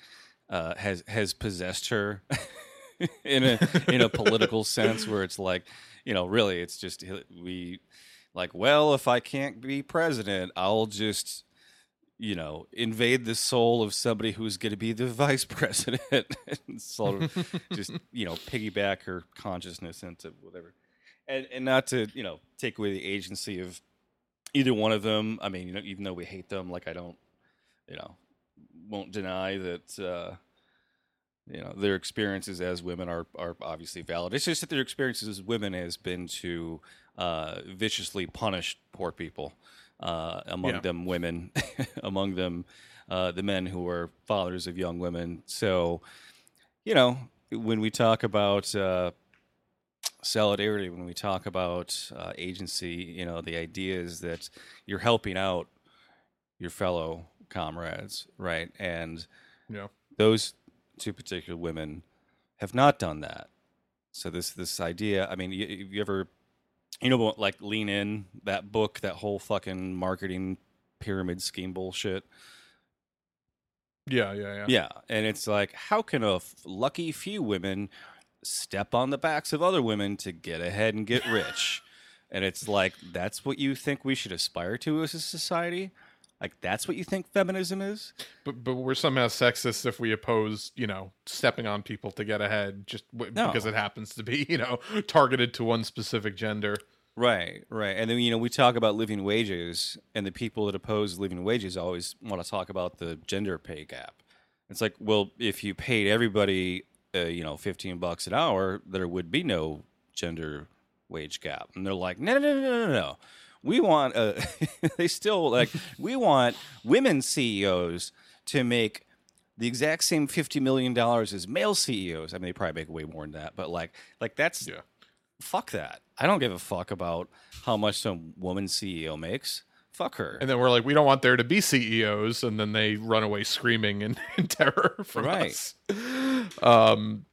S4: uh, has has possessed her in a in a political sense, where it's like you know really it's just we like well if I can't be president, I'll just you know, invade the soul of somebody who's going to be the vice president and sort of just, you know, piggyback her consciousness into whatever. And and not to, you know, take away the agency of either one of them. I mean, you know, even though we hate them, like I don't, you know, won't deny that uh you know, their experiences as women are are obviously valid. It's just that their experiences as women has been to uh viciously punish poor people uh, among
S3: Yeah.
S4: them women, among them uh, the men who are fathers of young women. So, you know, when we talk about uh, solidarity, when we talk about uh, agency, you know, the idea is that you're helping out your fellow comrades, right? And
S3: Yeah.
S4: those two particular women have not done that. So this this idea, I mean, you, you ever, you know, like lean in that book, that whole fucking marketing pyramid scheme bullshit.
S3: Yeah, yeah, yeah.
S4: Yeah, and it's like, how can a f- lucky few women step on the backs of other women to get ahead and get rich? and it's like, that's what you think we should aspire to as a society? Like, that's what you think feminism is?
S3: But but we're somehow sexist if we oppose, you know, stepping on people to get ahead just w-
S4: No.
S3: because it happens to be, you know, targeted to one specific gender.
S4: Right, right. And then, you know, we talk about living wages, and the people that oppose living wages always want to talk about the gender pay gap. It's like, well, if you paid everybody, uh, you know, 15 bucks an hour, there would be no gender wage gap. And they're like, no, no, no, no, no, no. We want, uh, they still like, we want women CEOs to make the exact same $50 million as male CEOs. I mean, they probably make way more than that, but like, like that's,
S3: Yeah.
S4: fuck that. I don't give a fuck about how much some woman CEO makes. Fuck her.
S3: And then we're like, we don't want there to be CEOs, and then they run away screaming in, in terror from
S4: Right.
S3: us. Um,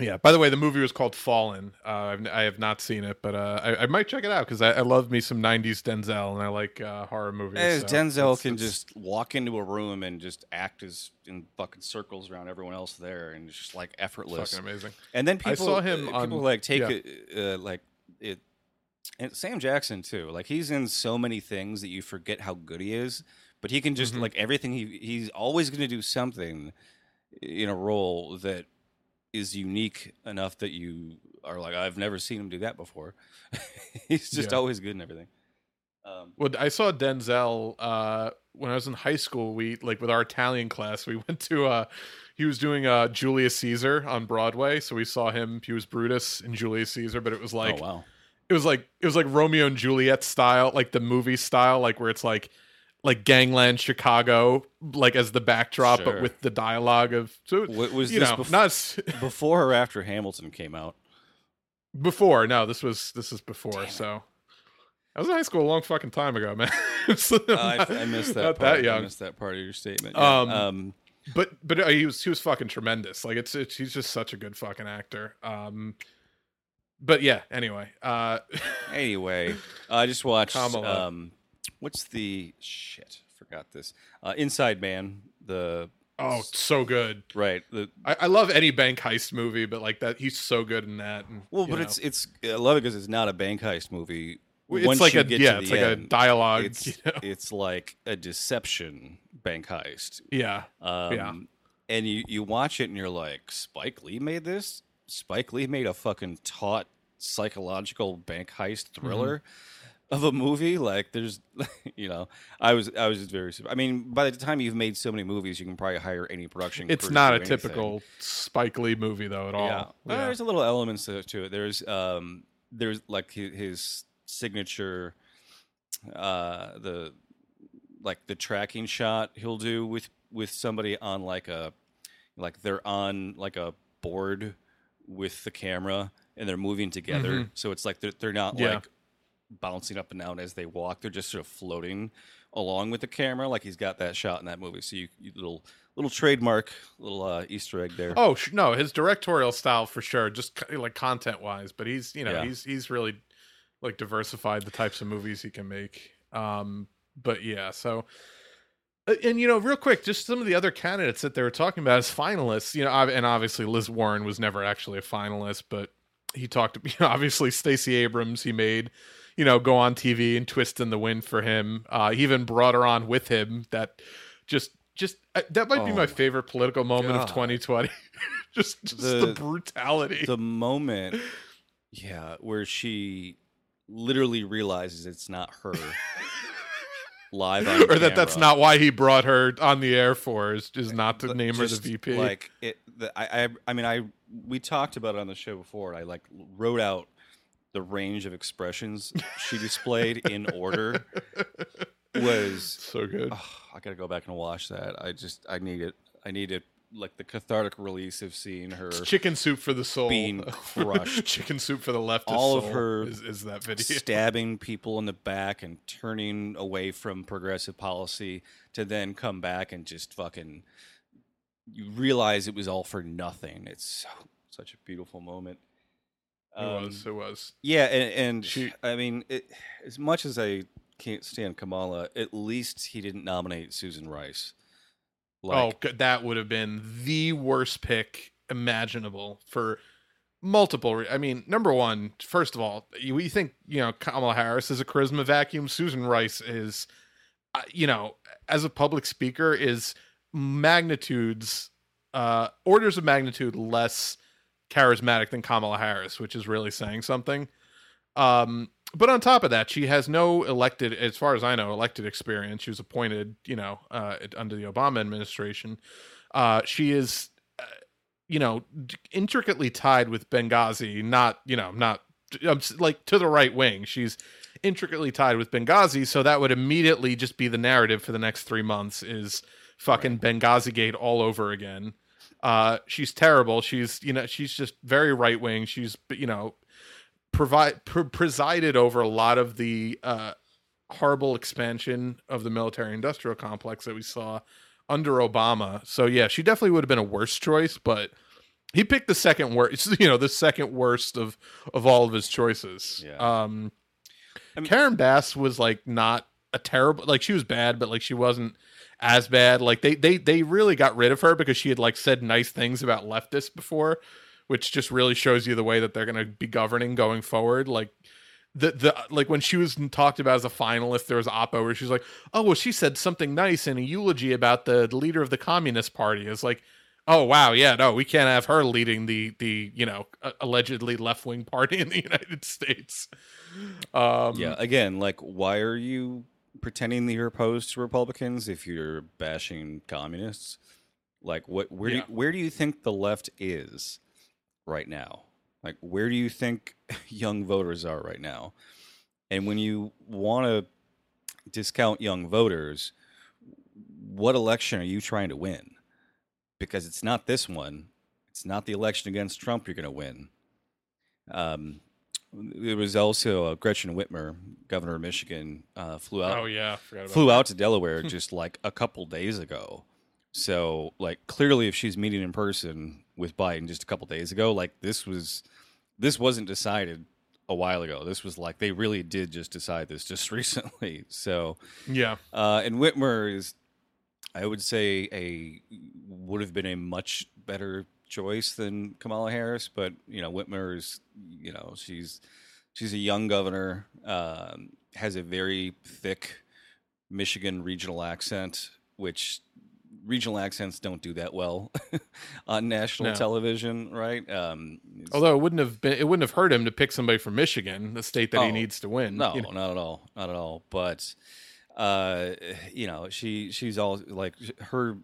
S3: yeah. By the way, the movie was called Fallen. Uh, I've, I have not seen it, but uh, I, I might check it out because I, I love me some '90s Denzel, and I like uh, horror movies.
S4: As
S3: so
S4: Denzel
S3: it's-
S4: can
S3: it's-
S4: just walk into a room and just act as in fucking circles around everyone else there, and it's just like effortless.
S3: fucking amazing.
S4: And then people,
S3: I saw him
S4: uh, people
S3: on-
S4: like take
S3: yeah.
S4: it, uh, like it. And Sam Jackson too. Like he's in so many things that you forget how good he is. But he can just
S3: Mhm.
S4: like everything. He he's always going to do something in a role that is unique enough that you are like, I've never seen him do that before. he's just
S3: Yeah.
S4: always good and everything. Um,
S3: Well, I saw Denzel uh, when I was in high school. We like with our Italian class. We went to. Uh, he was doing uh, Julius Caesar on Broadway, so we saw him. He was Brutus in Julius Caesar, but it was like
S4: oh wow.
S3: it was like it was like Romeo and Juliet style, like the movie style, like where it's like like gangland Chicago, like as the backdrop,
S4: Sure.
S3: but with the dialogue of so
S4: What was
S3: you
S4: this
S3: know
S4: bef-
S3: not s-
S4: before or after Hamilton came out?
S3: before. No, this was this is before. So I was in high school a long fucking time ago, man. So
S4: Uh, I, I missed that.
S3: Not
S4: part.
S3: that
S4: I
S3: young.
S4: missed that part of your statement. Yeah.
S3: Um,
S4: um
S3: but but uh, he was he was fucking tremendous. Like it's, it's he's just such a good fucking actor. Um, but yeah. Anyway, uh,
S4: Anyway, I just watched.
S3: Kamala.
S4: Um, what's the shit? Forgot this. Uh, Inside Man. The
S3: oh, so good.
S4: right. The
S3: I, I love any bank heist movie, but like that, he's so good in that. And,
S4: well, but
S3: know.
S4: it's it's. I love it because it's not a bank heist movie.
S3: it's
S4: Once
S3: like a yeah, it's like a dialogue.
S4: It's
S3: you know?
S4: it's like a deception bank heist.
S3: yeah,
S4: Um,
S3: Yeah.
S4: And you, you watch it and you're like, Spike Lee made this? Spike Lee made a fucking taut psychological bank heist
S3: Mm-hmm.
S4: Of a movie. Like there's, you know, I was I was just very. I mean, by the time you've made so many movies, you can probably hire any production.
S3: It's not a typical Spike Lee movie though at all.
S4: Yeah,
S3: Yeah.
S4: there's a little elements to, to it. There's um, there's like his, his signature, uh, the like the tracking shot he'll do with with somebody on like a like they're on like a board with the camera and they're moving together. So it's like they're they're not
S3: Yeah.
S4: like bouncing up and down as they walk. They're just sort of floating along with the camera. Like he's got that shot in that movie. So you, you little little trademark, little uh, Easter egg there.
S3: Oh sh- no, his directorial style for sure, just c- like content wise. But he's you know
S4: Yeah.
S3: he's he's really like diversified the types of movies he can make. Um, but yeah, so uh, and you know, real quick, just some of the other candidates that they were talking about as finalists. You know, and obviously Liz Warren was never actually a finalist, but he talked. You know, obviously Stacey Abrams, he made. You know, go on TV and twist in the wind for him. Uh, he even brought her on with him. That just, just uh, that might be
S4: Oh
S3: my
S4: my
S3: favorite political moment of 2020. just, just the,
S4: The-
S3: brutality.
S4: the moment, yeah, where she literally realizes it's not her live on
S3: or that that's not why he brought her on the air for is, is not to
S4: But
S3: name her the VP.
S4: Like it, the, I, I, I mean, I we talked about it on the show before. I like wrote out the range of expressions she displayed in order. Was
S3: so good.
S4: oh, I gotta go back and watch that. I just I need it. I need it like the cathartic release of seeing her.
S3: It's chicken soup for the soul.
S4: being crushed.
S3: chicken soup for the leftist.
S4: All of her
S3: is, is that video.
S4: stabbing people in the back and turning away from progressive policy to then come back and just fucking you realize it was all for nothing. It's so, such a beautiful moment.
S3: It
S4: Um,
S3: was. It was.
S4: yeah, and, and
S3: She-
S4: I mean, it, as much as I can't stand Kamala, at least he didn't nominate Susan Rice.
S3: oh, that would have been the worst pick imaginable for multiple. Re- I mean, number one, first of all, you, you think you know Kamala Harris is a charisma vacuum. Susan Rice is, uh, you know, as a public speaker, is magnitudes, uh, orders of magnitude less charismatic than Kamala Harris, which is really saying something. Um, but on top of that, she has no elected, as far as I know, elected experience. She was appointed, you know, uh, under the Obama administration. Uh, she is, uh, you know, intricately tied with Benghazi. Not, you know, not um, like to the right wing. She's intricately tied with Benghazi, so that would immediately just be the narrative for the next three months. Is fucking Benghazi Gate all over again. Uh, she's terrible. She's, you know, she's just very right wing. She's, you know, provide pr- presided over a lot of the uh, horrible expansion of the military industrial complex that we saw under Obama. So yeah, she definitely would have been a worse choice, but he picked the second worst, you know, the second worst of of all of his choices.
S4: Yeah.
S3: Um
S4: I mean-
S3: Karen Bass was like not a terrible like she was bad, but like she wasn't as bad. Like they they they really got rid of her because she had like said nice things about leftists before, which just really shows you the way that they're going to be governing going forward. Like the the like when she was talked about as a finalist, there was oppo where she's like, "Oh, well, she said something nice in a eulogy about the, the leader of the Communist Party." It's like, "Oh wow, yeah, no, we can't have her leading the the you know allegedly left wing party in the United States." Um,
S4: yeah, again, like, why are you pretending that you're opposed to Republicans if you're bashing communists? Like, what? Where do you, where do you think the left is right now? Like, where do you think young voters are right now? And when you want to discount young voters, what election are you trying to win? Because it's not this one. It's not the election against Trump you're going to win. Um, there was also uh, Gretchen Whitmer, governor of Michigan, uh, flew out
S3: Oh yeah, forgot about
S4: flew out to Delaware just like a couple days ago. So like clearly, if she's meeting in person with Biden just a couple days ago, like this was this wasn't decided a while ago. This was like they really did just decide this just recently. So.
S3: Yeah,
S4: uh, and Whitmer is, I would say, a would have been a much better choice than Kamala Harris. But you know, Whitmer is, you know, she's she's a young governor, um, has a very thick Michigan regional accent, which regional accents don't do that well on national
S3: No.
S4: television, right? Um,
S3: Although it wouldn't have been, it wouldn't have hurt him to pick somebody from Michigan, the state that he
S4: Oh,
S3: needs to win.
S4: No,
S3: you know?
S4: not at all, not at all. But uh, you know, she she's all like her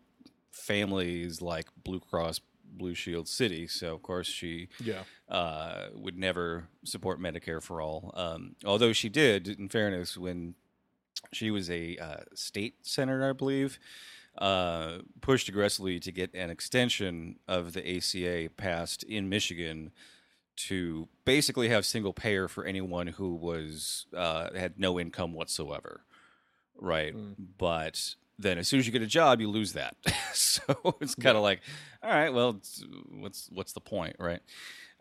S4: family is like Blue Cross Blue Shield City, so of course she
S3: yeah.
S4: uh, would never support Medicare for all. Um, although she did, in fairness, when she was a uh, state senator, I believe, uh, pushed aggressively to get an extension of the ACA passed in Michigan to basically have single payer for anyone who was uh, had no income whatsoever, right? But then as soon as you get a job, you lose that. so it's kind of like, all right, well, what's what's the point, right?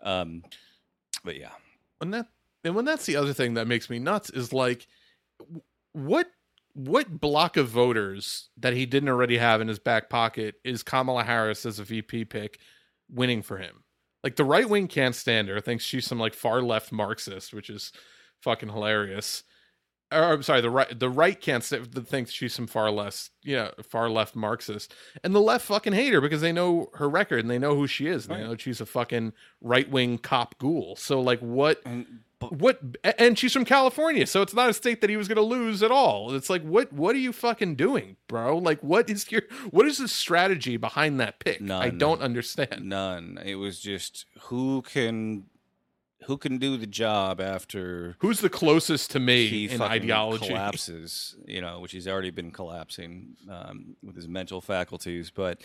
S4: Um, but yeah,
S3: and that and when that's the other thing that makes me nuts is like what what block of voters that he didn't already have in his back pocket is Kamala Harris as a VP pick winning for him? Like the right wing can't stand her, thinks she's some like far left Marxist, which is fucking hilarious. Or I'm sorry, the right the right can't st- thinks she's some far less, yeah, far left Marxist, and the left fucking hate her because they know her record and they know who she is. And They know she's a fucking right wing cop ghoul. So like, what?
S4: and, but
S3: what and she's from California, so it's not a state that he was going to lose at all. It's like what what are you fucking doing, bro? Like what is your what is the strategy behind that pick? I don't understand.
S4: none. It was just who can who can do the job after
S3: Who's the closest to me
S4: he
S3: in ideology?
S4: collapses, you know, which he's already been collapsing um, with his mental faculties. But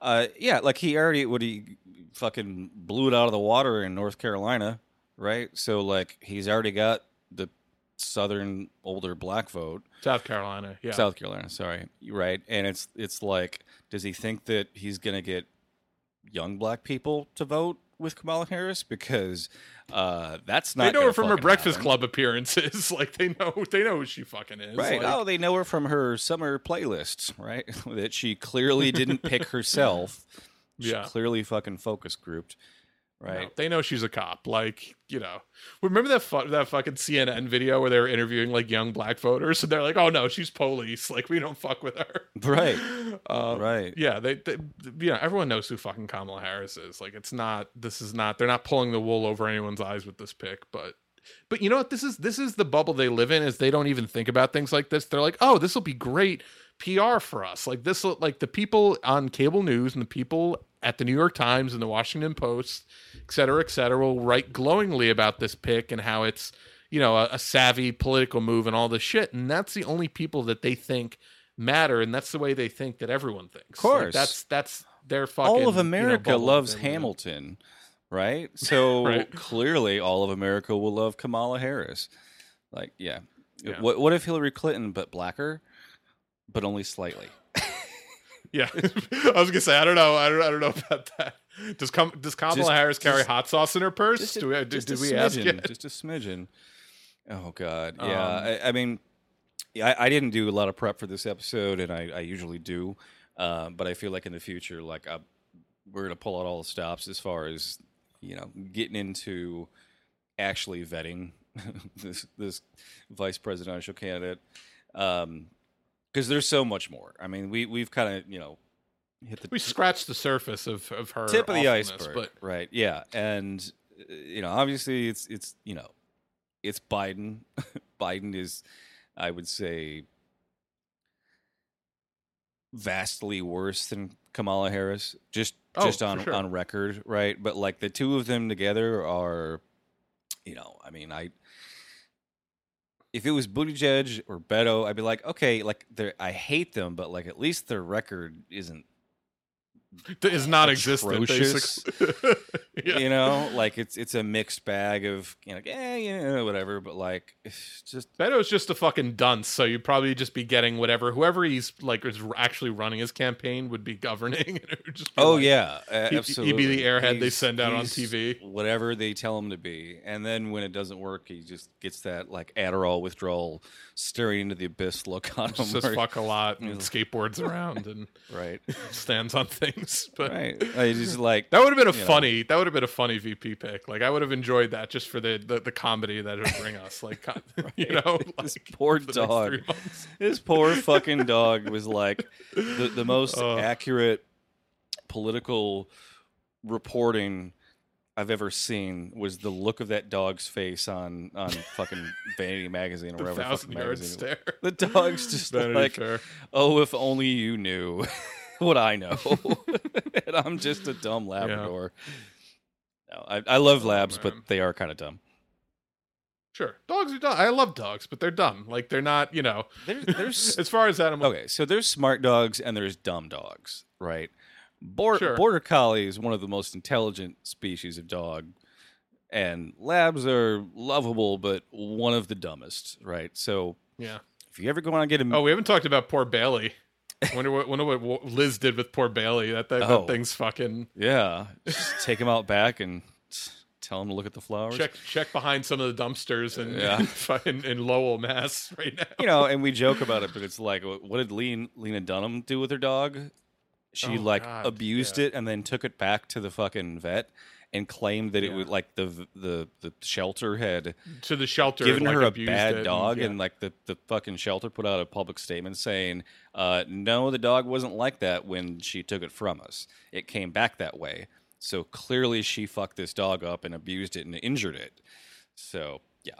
S4: uh, yeah, like he already what he fucking blew it out of the water in North Carolina, right? So like he's already got the southern older black vote.
S3: South Carolina, yeah.
S4: South Carolina, sorry, right? And it's it's like, does he think that he's gonna get young black people to vote with Kamala Harris? Because uh, that's not.
S3: they know her from her Breakfast
S4: happen.
S3: Club appearances. like they know they know who she fucking is.
S4: Right.
S3: Like,
S4: oh, they know her from her summer playlists, right? that she clearly didn't pick herself. She
S3: Yeah.
S4: clearly fucking focus grouped,
S3: no,
S4: right?
S3: they know she's a cop. Like you know, remember that fu- that fucking CNN video where they were interviewing like young black voters, and they're like, "Oh no, she's police. Like we don't fuck with her."
S4: Right.
S3: Uh,
S4: Right.
S3: Yeah, they, they, you know, everyone knows who fucking Kamala Harris is. Like, it's not. This is not. They're not pulling the wool over anyone's eyes with this pick. But, but you know what? This is this is the bubble they live in. Is they don't even think about things like this. They're like, oh, this will be great PR for us. Like this, like the people on cable news and the people at the New York Times and the Washington Post, cetera, et cetera, will write glowingly about this pick and how it's you know a, a savvy political move and all this shit. And that's the only people that they think matter, and that's the way they think that everyone thinks.
S4: Of
S3: Like,
S4: course.
S3: that's that's their fucking.
S4: all of
S3: you know,
S4: America loves
S3: they're living in.
S4: Hamilton, right? So
S3: Right.
S4: clearly, all of America will love Kamala Harris. Like, yeah.
S3: Yeah.
S4: What what if Hillary Clinton but blacker, but only slightly?
S3: Yeah, I was gonna say I don't know. I don't. I don't know about that. Does come does Kamala
S4: Just-
S3: Harris carry
S4: just-
S3: hot sauce in her purse?
S4: Just a-
S3: do we, did,
S4: just
S3: did
S4: a
S3: we ask
S4: smidgen,
S3: yet?
S4: Just a smidgen. Oh God, yeah.
S3: Um,
S4: I, I mean, I, I didn't do a lot of prep for this episode, and I, I usually do, uh, but I feel like in the future, like I, we're gonna pull out all the stops as far as you know, getting into actually vetting this this vice presidential candidate, because there's so much more. I mean, we we've kind of you know hit the
S3: We scratched the surface of of her
S4: tip of the iceberg,
S3: but
S4: right? Yeah, and uh, you know, obviously, it's it's you know, it's Biden. Biden is, I would say, vastly worse than Kamala Harris. Just
S3: Oh,
S4: just on
S3: sure.
S4: on record, right? But like the two of them together are, you know, I mean, I. If it was Buttigieg or Beto, I'd be like, okay, like I hate them, but like at least their record isn't
S3: is not existent. Yeah.
S4: you know like it's it's a mixed bag of you know eh, yeah whatever but like it's just
S3: Beto's just a fucking dunce, so you'd probably just be getting whatever whoever he's like is actually running his campaign would be governing. and it would just be
S4: oh
S3: like-
S4: yeah uh,
S3: he'd be the airhead they send out on TV.
S4: whatever they tell him to be and then when it doesn't work he just gets that like adderall withdrawal staring into the abyss look on him
S3: Just says fuck a lot and skateboards around and
S4: right
S3: stands on things. But
S4: right just like
S3: that would have been a
S4: you know.
S3: funny. That would have been a funny VP pick. Like I would have enjoyed that just for the the, the comedy that it would bring us. Like you know,
S4: This poor
S3: for the next
S4: dog. This poor fucking dog was like the, the most
S3: Oh.
S4: accurate political reporting I've ever seen was the look of that dog's face on on fucking Vanity Magazine or whatever
S3: thousand
S4: fucking
S3: yard
S4: magazine.
S3: stare.
S4: The dog's just
S3: Vanity
S4: like,
S3: Fair.
S4: oh, if only you knew what I know, and I'm just a dumb Labrador. No, I, I love
S3: Oh,
S4: labs,
S3: man.
S4: but they are kind of dumb.
S3: Sure, dogs are dumb. I love dogs, but they're dumb. Like they're not. You know,
S4: There's, there's
S3: as far as animals.
S4: Okay, so there's smart dogs and there's dumb dogs, right? Bor-
S3: Sure.
S4: Border Collie is one of the most intelligent species of dog, and Labs are lovable, but one of the dumbest, right? So
S3: Yeah.
S4: if you ever go on and get a
S3: Oh, we haven't talked about poor Bailey. Wonder what wonder what Liz did with poor Bailey. That that,
S4: Oh.
S3: that thing's fucking
S4: yeah, just take him out back and tell him to look at the flowers.
S3: check check behind some of the dumpsters and
S4: Yeah.
S3: in, in Lowell, Mass, right now.
S4: You know, and we joke about it, but it's like, what did Lean, Lena Dunham do with her dog? She
S3: Oh,
S4: like
S3: God,
S4: abused
S3: yeah.
S4: it and then took it back to the fucking vet and claimed that it
S3: Yeah.
S4: was like the the the shelter had
S3: to the shelter,
S4: given
S3: like,
S4: her a
S3: abused it
S4: bad dog,
S3: yeah.
S4: and like the the fucking shelter put out a public statement saying, uh, "No, the dog wasn't like that when she took it from us. It came back that way. So clearly, she fucked this dog up and abused it and injured it. So yeah,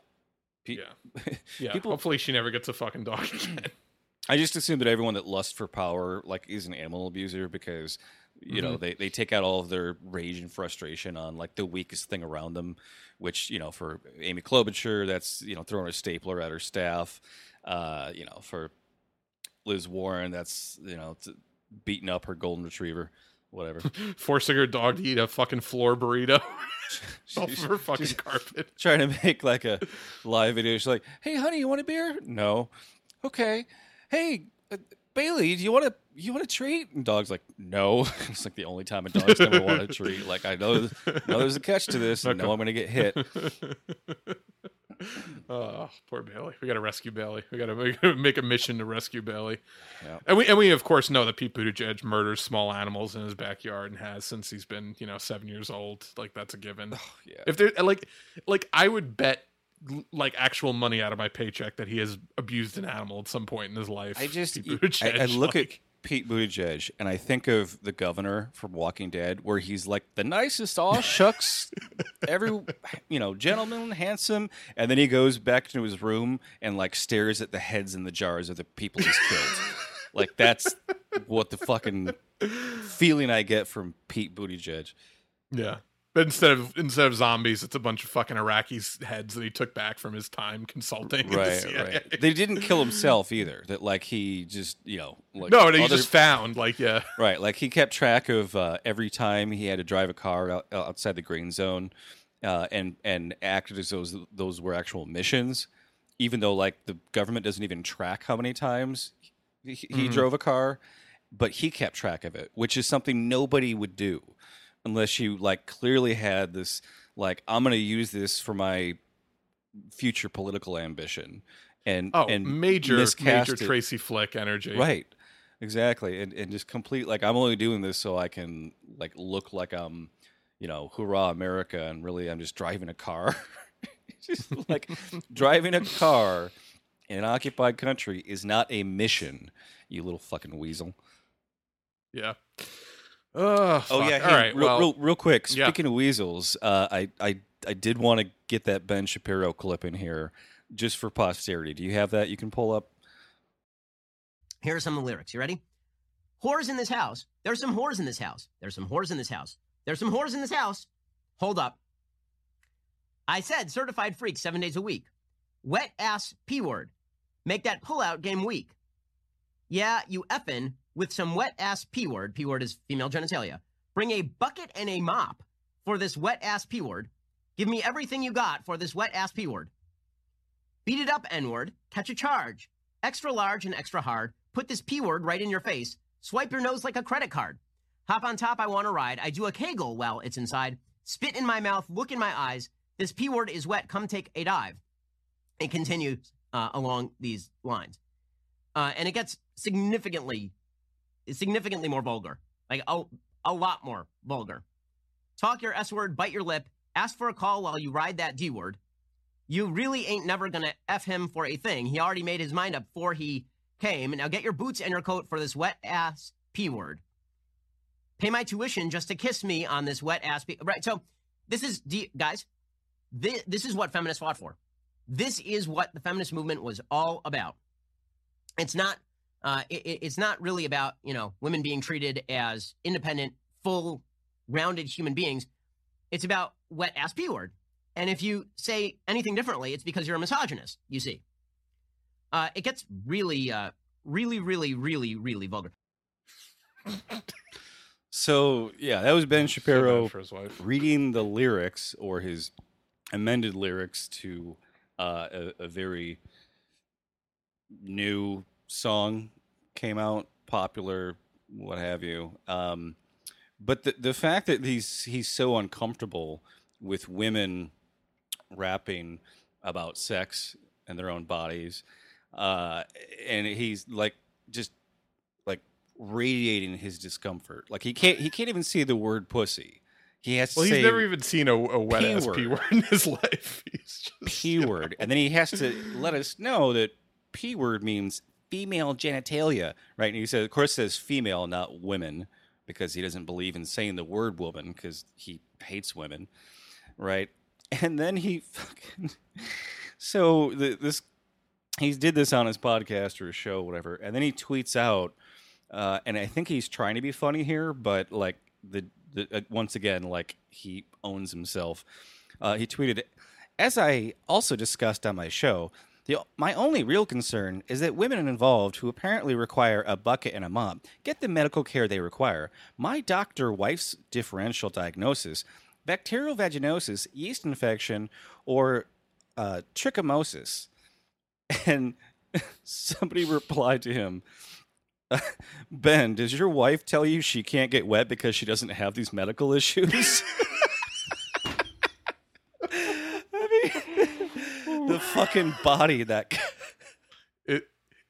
S4: Pe-
S3: yeah, yeah.
S4: people-
S3: Hopefully, she never gets a fucking dog again.
S4: I just assume that everyone that lusts for power like is an animal abuser because you
S3: Mm-hmm.
S4: know they, they take out all of their rage and frustration on like the weakest thing around them, which you know for Amy Klobuchar that's you know throwing a stapler at her staff, uh, you know for Liz Warren that's you know beating up her golden retriever, whatever.
S3: Forcing her dog to eat a fucking floor burrito off
S4: She's-
S3: her fucking carpet.
S4: trying to make like a live video. She's like, "Hey, honey, you want a beer? No. Okay. Hey, uh, Bailey, do you want to you want a treat?" And dog's like, "No." it's like the only time a dog's ever want a treat. Like I know, know there's a catch to this. and know I'm gonna get hit.
S3: oh, poor Bailey. We got to rescue Bailey. We got to make a mission to rescue Bailey.
S4: Yeah.
S3: And we and we of course know that Pete Buttigieg murders small animals in his backyard and has since he's been you know seven years old. Like that's a given.
S4: Yeah.
S3: If there like like I would bet like actual money out of my paycheck that he has abused an animal at some point in his life.
S4: I just I, I look
S3: like-
S4: at Pete Buttigieg and I think of the governor from Walking Dead, where he's like the nicest, all shucks, every you know, gentleman, handsome, and then he goes back to his room and like stares at the heads in the jars of the people he's killed. like that's what the fucking feeling I get from Pete Buttigieg.
S3: Yeah. But instead of instead of zombies, it's a bunch of fucking Iraqis heads that he took back from his time consulting. in the
S4: Right, right. They didn't kill himself either. That like he just you know like
S3: no, he just found like yeah.
S4: Right, like he kept track of uh, every time he had to drive a car out, outside the green zone, uh, and and acted as those those were actual missions, even though like the government doesn't even track how many times he, he drove a car, but he kept track of it, which is something nobody would do unless you like clearly had this like I'm going to use this for my future political ambition, and
S3: Oh,
S4: and
S3: major major
S4: it.
S3: Tracy Flick energy.
S4: Right. Exactly. And and just complete like I'm only doing this so I can like look like I'm, you know, hurrah America and really I'm just driving a car. just like driving a car in an occupied country is not a mission, you little fucking weasel.
S3: Yeah. Oh,
S4: Oh
S3: fuck.
S4: yeah,
S3: All
S4: hey,
S3: right.
S4: real,
S3: well,
S4: real, real quick.
S3: yeah.
S4: Speaking of weasels, uh, I I I did want to get that Ben Shapiro clip in here just for posterity. Do you have that you can pull up?
S5: Here are some of the lyrics. You ready? Whores in this house. There's some whores in this house. There's some whores in this house. There's some whores in this house. Hold up. I said certified freak seven days a week. Wet ass P word. Make that pullout game weak. Yeah, you effin' with some wet ass P word. P word is female genitalia. Bring a bucket and a mop for this wet ass P word. Give me everything you got for this wet ass P word. Beat it up, N word. Catch a charge. Extra large and extra hard. Put this P word right in your face. Swipe your nose like a credit card. Hop on top, I want to ride. I do a kegel while it's inside. Spit in my mouth, look in my eyes. This P word is wet. Come take a dive. It continues uh, along these lines. Uh, and it gets significantly, significantly more vulgar. Like a, a lot more vulgar. talk your S word, bite your lip, ask for a call while you ride that D word. You really ain't never gonna F him for a thing. He already made his mind up before he came. Now get your boots and your coat for this wet ass P word. Pay my tuition just to kiss me on this wet ass P. Right. So this is, guys, this, this is what feminists fought for. This is what the feminist movement was all about. It's not, uh, it, it's not really about, you know, women being treated as independent, full, rounded human beings. It's about wet ass P word. And if you say anything differently, it's because you're a misogynist, you see. Uh, it gets really, uh, really, really, really, really vulgar.
S4: So yeah, that was Ben
S3: So
S4: Shapiro
S3: for his wife.
S4: reading the lyrics or his amended lyrics to uh, a, a very new song came out, popular, what have you. Um, but the the fact that he's he's so uncomfortable with women rapping about sex and their own bodies, uh, and he's like just like radiating his discomfort. Like he can't he can't even see the word pussy. He has to
S3: Well, he's never even seen a, a wet ass
S4: P
S3: p
S4: word.
S3: word in his life. He's just,
S4: p word, and then he has to let us know that p word means female genitalia, right? And he says, of course, says female, not women, because he doesn't believe in saying the word woman because he hates women, right? And then he fucking so the, this he did this on his podcast or his show, whatever, and then he tweets out, uh, and I think he's trying to be funny here, but like the, the uh, once again, like he owns himself. Uh, he tweeted, "As I also discussed on my show." The, my only real concern is that women involved who apparently require a bucket and a mop get the medical care they require. My doctor wife's differential diagnosis bacterial vaginosis, yeast infection, or uh, trichomosis. And somebody replied to him, Ben, does your wife tell you she can't get wet because she doesn't have these medical issues? I mean, the fucking body that
S3: it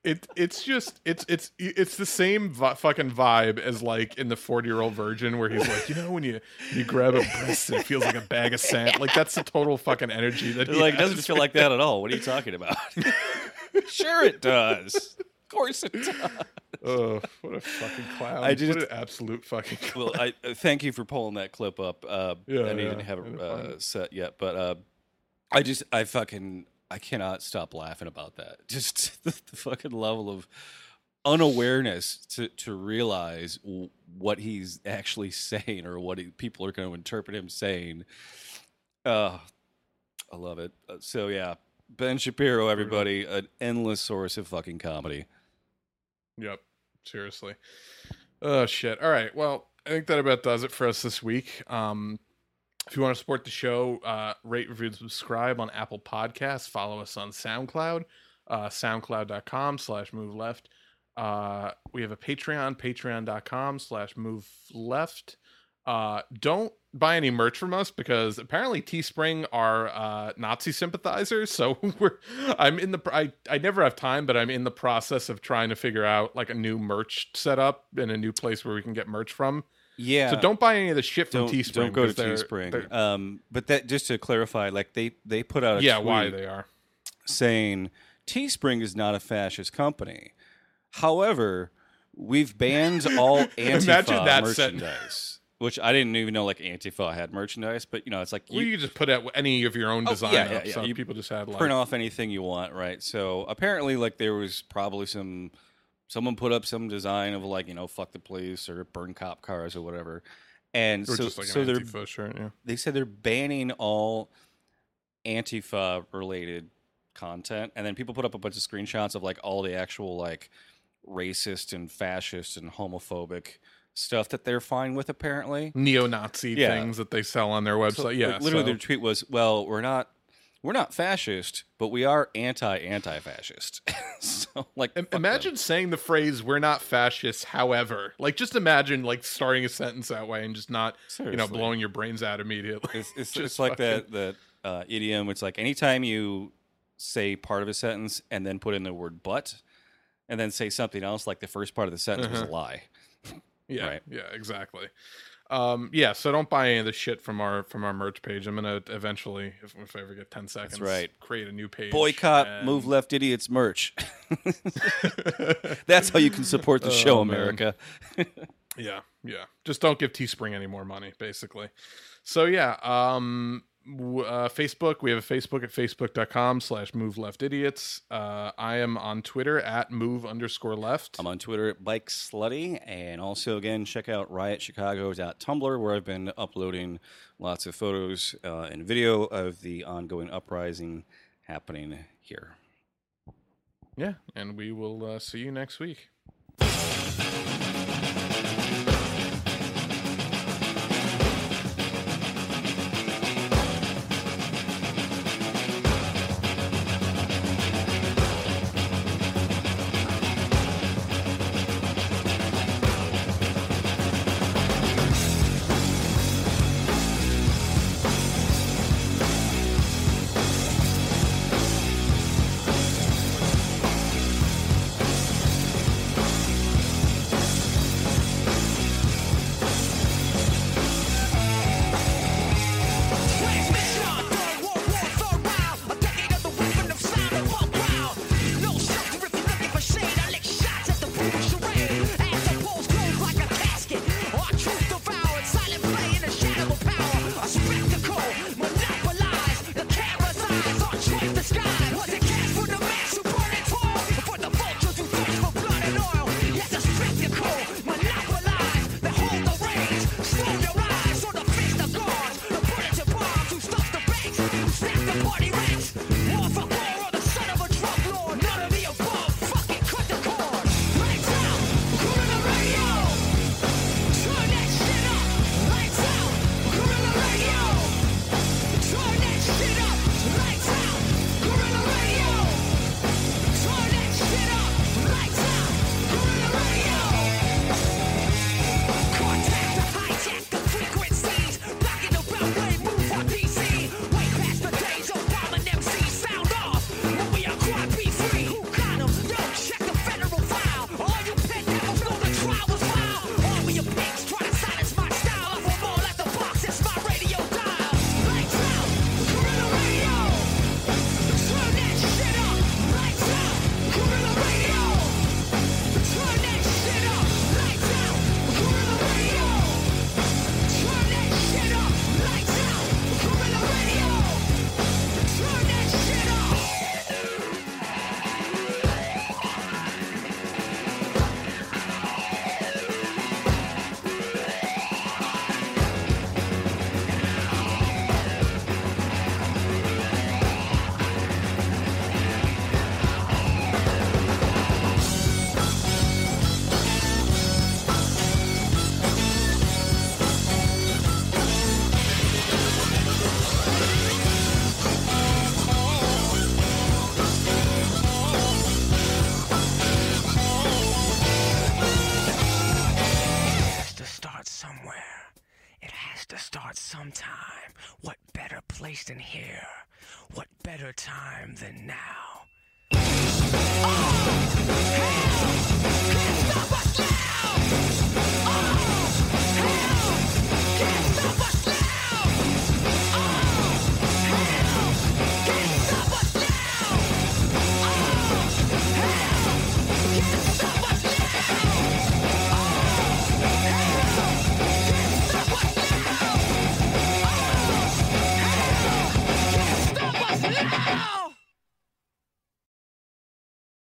S3: it it's just it's it's it's the same vi- fucking vibe as like in the 40 year old virgin where he's like you know when you you grab a breast and it feels like a bag of sand like that's the total fucking energy that he
S4: like it doesn't feel like that at all. What are you talking about? sure it does. Of course it does.
S3: oh what a fucking clown
S4: I
S3: what an absolute fucking clown.
S4: Well, I uh, thank you for pulling that clip up. Uh,
S3: Yeah,
S4: I didn't have it uh, set yet, but uh, I just I fucking I cannot stop laughing about that. Just the, the fucking level of unawareness to to realize w- what he's actually saying or what he, people are going to interpret him saying. Uh, I love it. Uh, so yeah, Ben Shapiro, everybody, an endless source of fucking comedy.
S3: Yep. Seriously. Oh shit. All right. Well, I think that about does it for us this week. Um if you want to support the show, uh rate, review, subscribe on Apple Podcasts. Follow us on SoundCloud, uh soundcloud.com slash move left. Uh we have a Patreon, patreon.com slash move left. Uh don't buy any merch from us because apparently Teespring are uh Nazi sympathizers. So we're I'm in the I I never have time, but I'm in the process of trying to figure out like a new merch setup and a new place where we can get merch from.
S4: Yeah.
S3: So don't buy any of the shit from
S4: don't,
S3: Teespring.
S4: don't go to
S3: they're-
S4: Teespring.
S3: they're-
S4: Um, but that just to clarify, like they they put out a
S3: yeah,
S4: tweet
S3: why they are.
S4: saying Teespring is not a fascist company. However, we've banned all Antifa
S3: Imagine that set-
S4: merchandise, which I didn't even know like Antifa had merchandise. But you know, it's like
S3: Well,
S4: you
S3: you just put out any of your own
S4: Oh,
S3: design
S4: yeah,
S3: up.
S4: yeah, yeah.
S3: So
S4: You
S3: people just had like
S4: print off anything you want, right? So apparently, like there was probably some someone put up some design of like you know fuck the police or burn cop cars or whatever, and
S3: or
S4: so
S3: like
S4: so they're
S3: shirt. Yeah.
S4: they said they're banning all Antifa related content, and then people put up a bunch of screenshots of like all the actual like racist and fascist and homophobic stuff that they're fine with apparently.
S3: Neo-Nazi
S4: Yeah.
S3: things that they sell on their website.
S4: So, like,
S3: yeah,
S4: literally
S3: so-
S4: their tweet was, "Well, we're not." We're not fascist, but we are anti-anti-fascist. so, like,
S3: Im-
S4: fuck them.
S3: imagine saying the phrase "We're not fascists." However, like, just imagine like starting a sentence that way and just not, you know, blowing your brains out immediately.
S4: It's, it's,
S3: Just
S4: it's like
S3: fucking-
S4: that that uh, idiom. It's like anytime you say part of a sentence and then put in the word "but," and then say something else, like the first part of the sentence was
S3: Uh-huh.
S4: a lie.
S3: Yeah,
S4: Right.
S3: yeah, exactly.
S6: Um, yeah, so don't buy any of the shit from our from our merch page. I'm gonna eventually, if, if I ever get ten seconds, That's
S4: right.
S6: create a new page.
S4: Boycott
S6: and...
S4: Move Left Idiots merch. That's how you can support the show,
S6: oh,
S4: America.
S6: yeah, yeah. Just don't give Teespring any more money, basically. So yeah, um, uh, Facebook. We have a Facebook at facebook.com slash move left idiots. Uh, I am on Twitter at move underscore left.
S4: I'm on Twitter at bike slutty. And also, again, check out riotchicago.tumblr where I've been uploading lots of photos uh, and video of the ongoing uprising happening here.
S6: Yeah. And we will uh, see you next week.
S7: now.